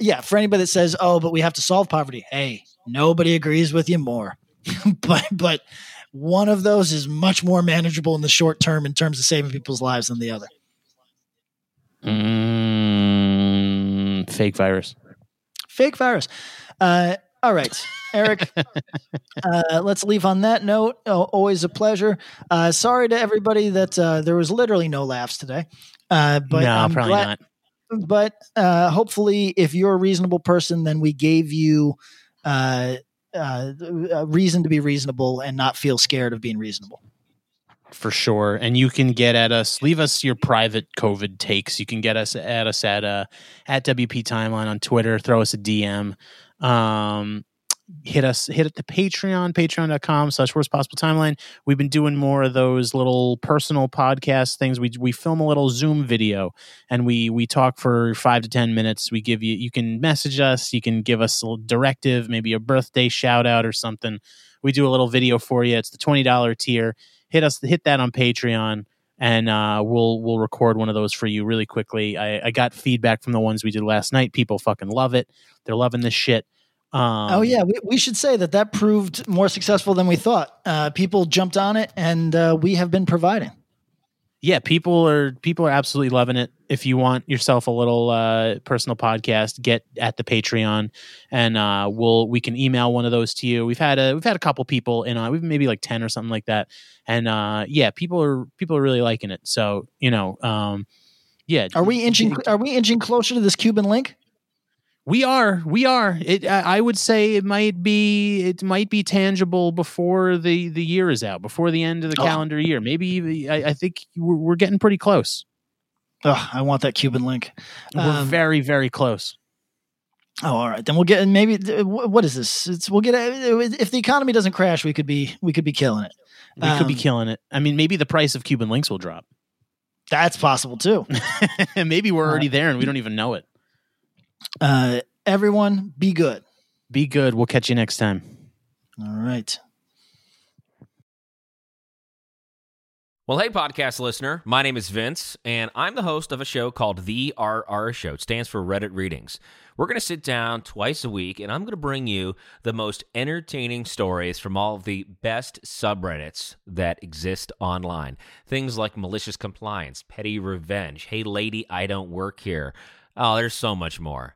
yeah, for anybody that says, oh, but we have to solve poverty. Hey, nobody agrees with you more, [laughs] but but one of those is much more manageable in the short term in terms of saving people's lives than the other.
Mm, fake virus
fake virus. Uh, all right, Eric. [laughs] uh, let's leave on that note. Oh, always a pleasure. Uh, sorry to everybody that uh, there was literally no laughs today. Uh, but
no, I'm probably glad,
not. But uh, hopefully, if you're a reasonable person, then we gave you uh, uh, a reason to be reasonable and not feel scared of being reasonable
for sure. And you can get at us, leave us your private COVID takes. You can get us at us at uh at WP Timeline on Twitter, throw us a DM. Um hit us hit at the patreon patreon.com slash worst possible timeline we've been doing more of those little personal podcast things we we film a little zoom video and we we talk for five to ten minutes we give you you can message us you can give us a directive maybe a birthday shout out or something we do a little video for you it's the $20 tier hit us hit that on Patreon and uh, we'll we'll record one of those for you really quickly. I, I, got feedback from the ones we did last night. People fucking love it. They're loving this shit. Um,
oh yeah, we, we should say that that proved more successful than we thought. Uh, people jumped on it, and uh, we have been providing
yeah, people are people are absolutely loving it. If you want yourself a little uh, personal podcast, get at the Patreon, and uh, we'll we can email one of those to you. We've had a we've had a couple people in, uh, we've maybe like ten or something like that, and uh, yeah, people are people are really liking it. So you know, um, yeah,
are we inching are we inching closer to this Cuban link?
We are, we are. It, I would say it might be, it might be tangible before the the year is out, before the end of the oh. calendar year. Maybe I, I think we're, we're, getting pretty close.
Oh, I want that Cuban link.
We're um, very, very close.
Oh, all right. Then we'll get maybe. What is this? It's we'll get if the economy doesn't crash, we could be we could be killing it.
We um, could be um, killing it. I mean, maybe the price of Cuban links will drop.
That's possible too. [laughs]
maybe we're already there and we don't even know it.
Uh, everyone, be good.
Be good. We'll catch you next time.
All right.
Well, hey, podcast listener. My name is Vince, and I'm the host of a show called The RR Show. It stands for Reddit Readings. We're going to sit down twice a week, and I'm going to bring you the most entertaining stories from all of the best subreddits that exist online. Things like malicious compliance, petty revenge, hey, lady, I don't work here. Oh, there's so much more.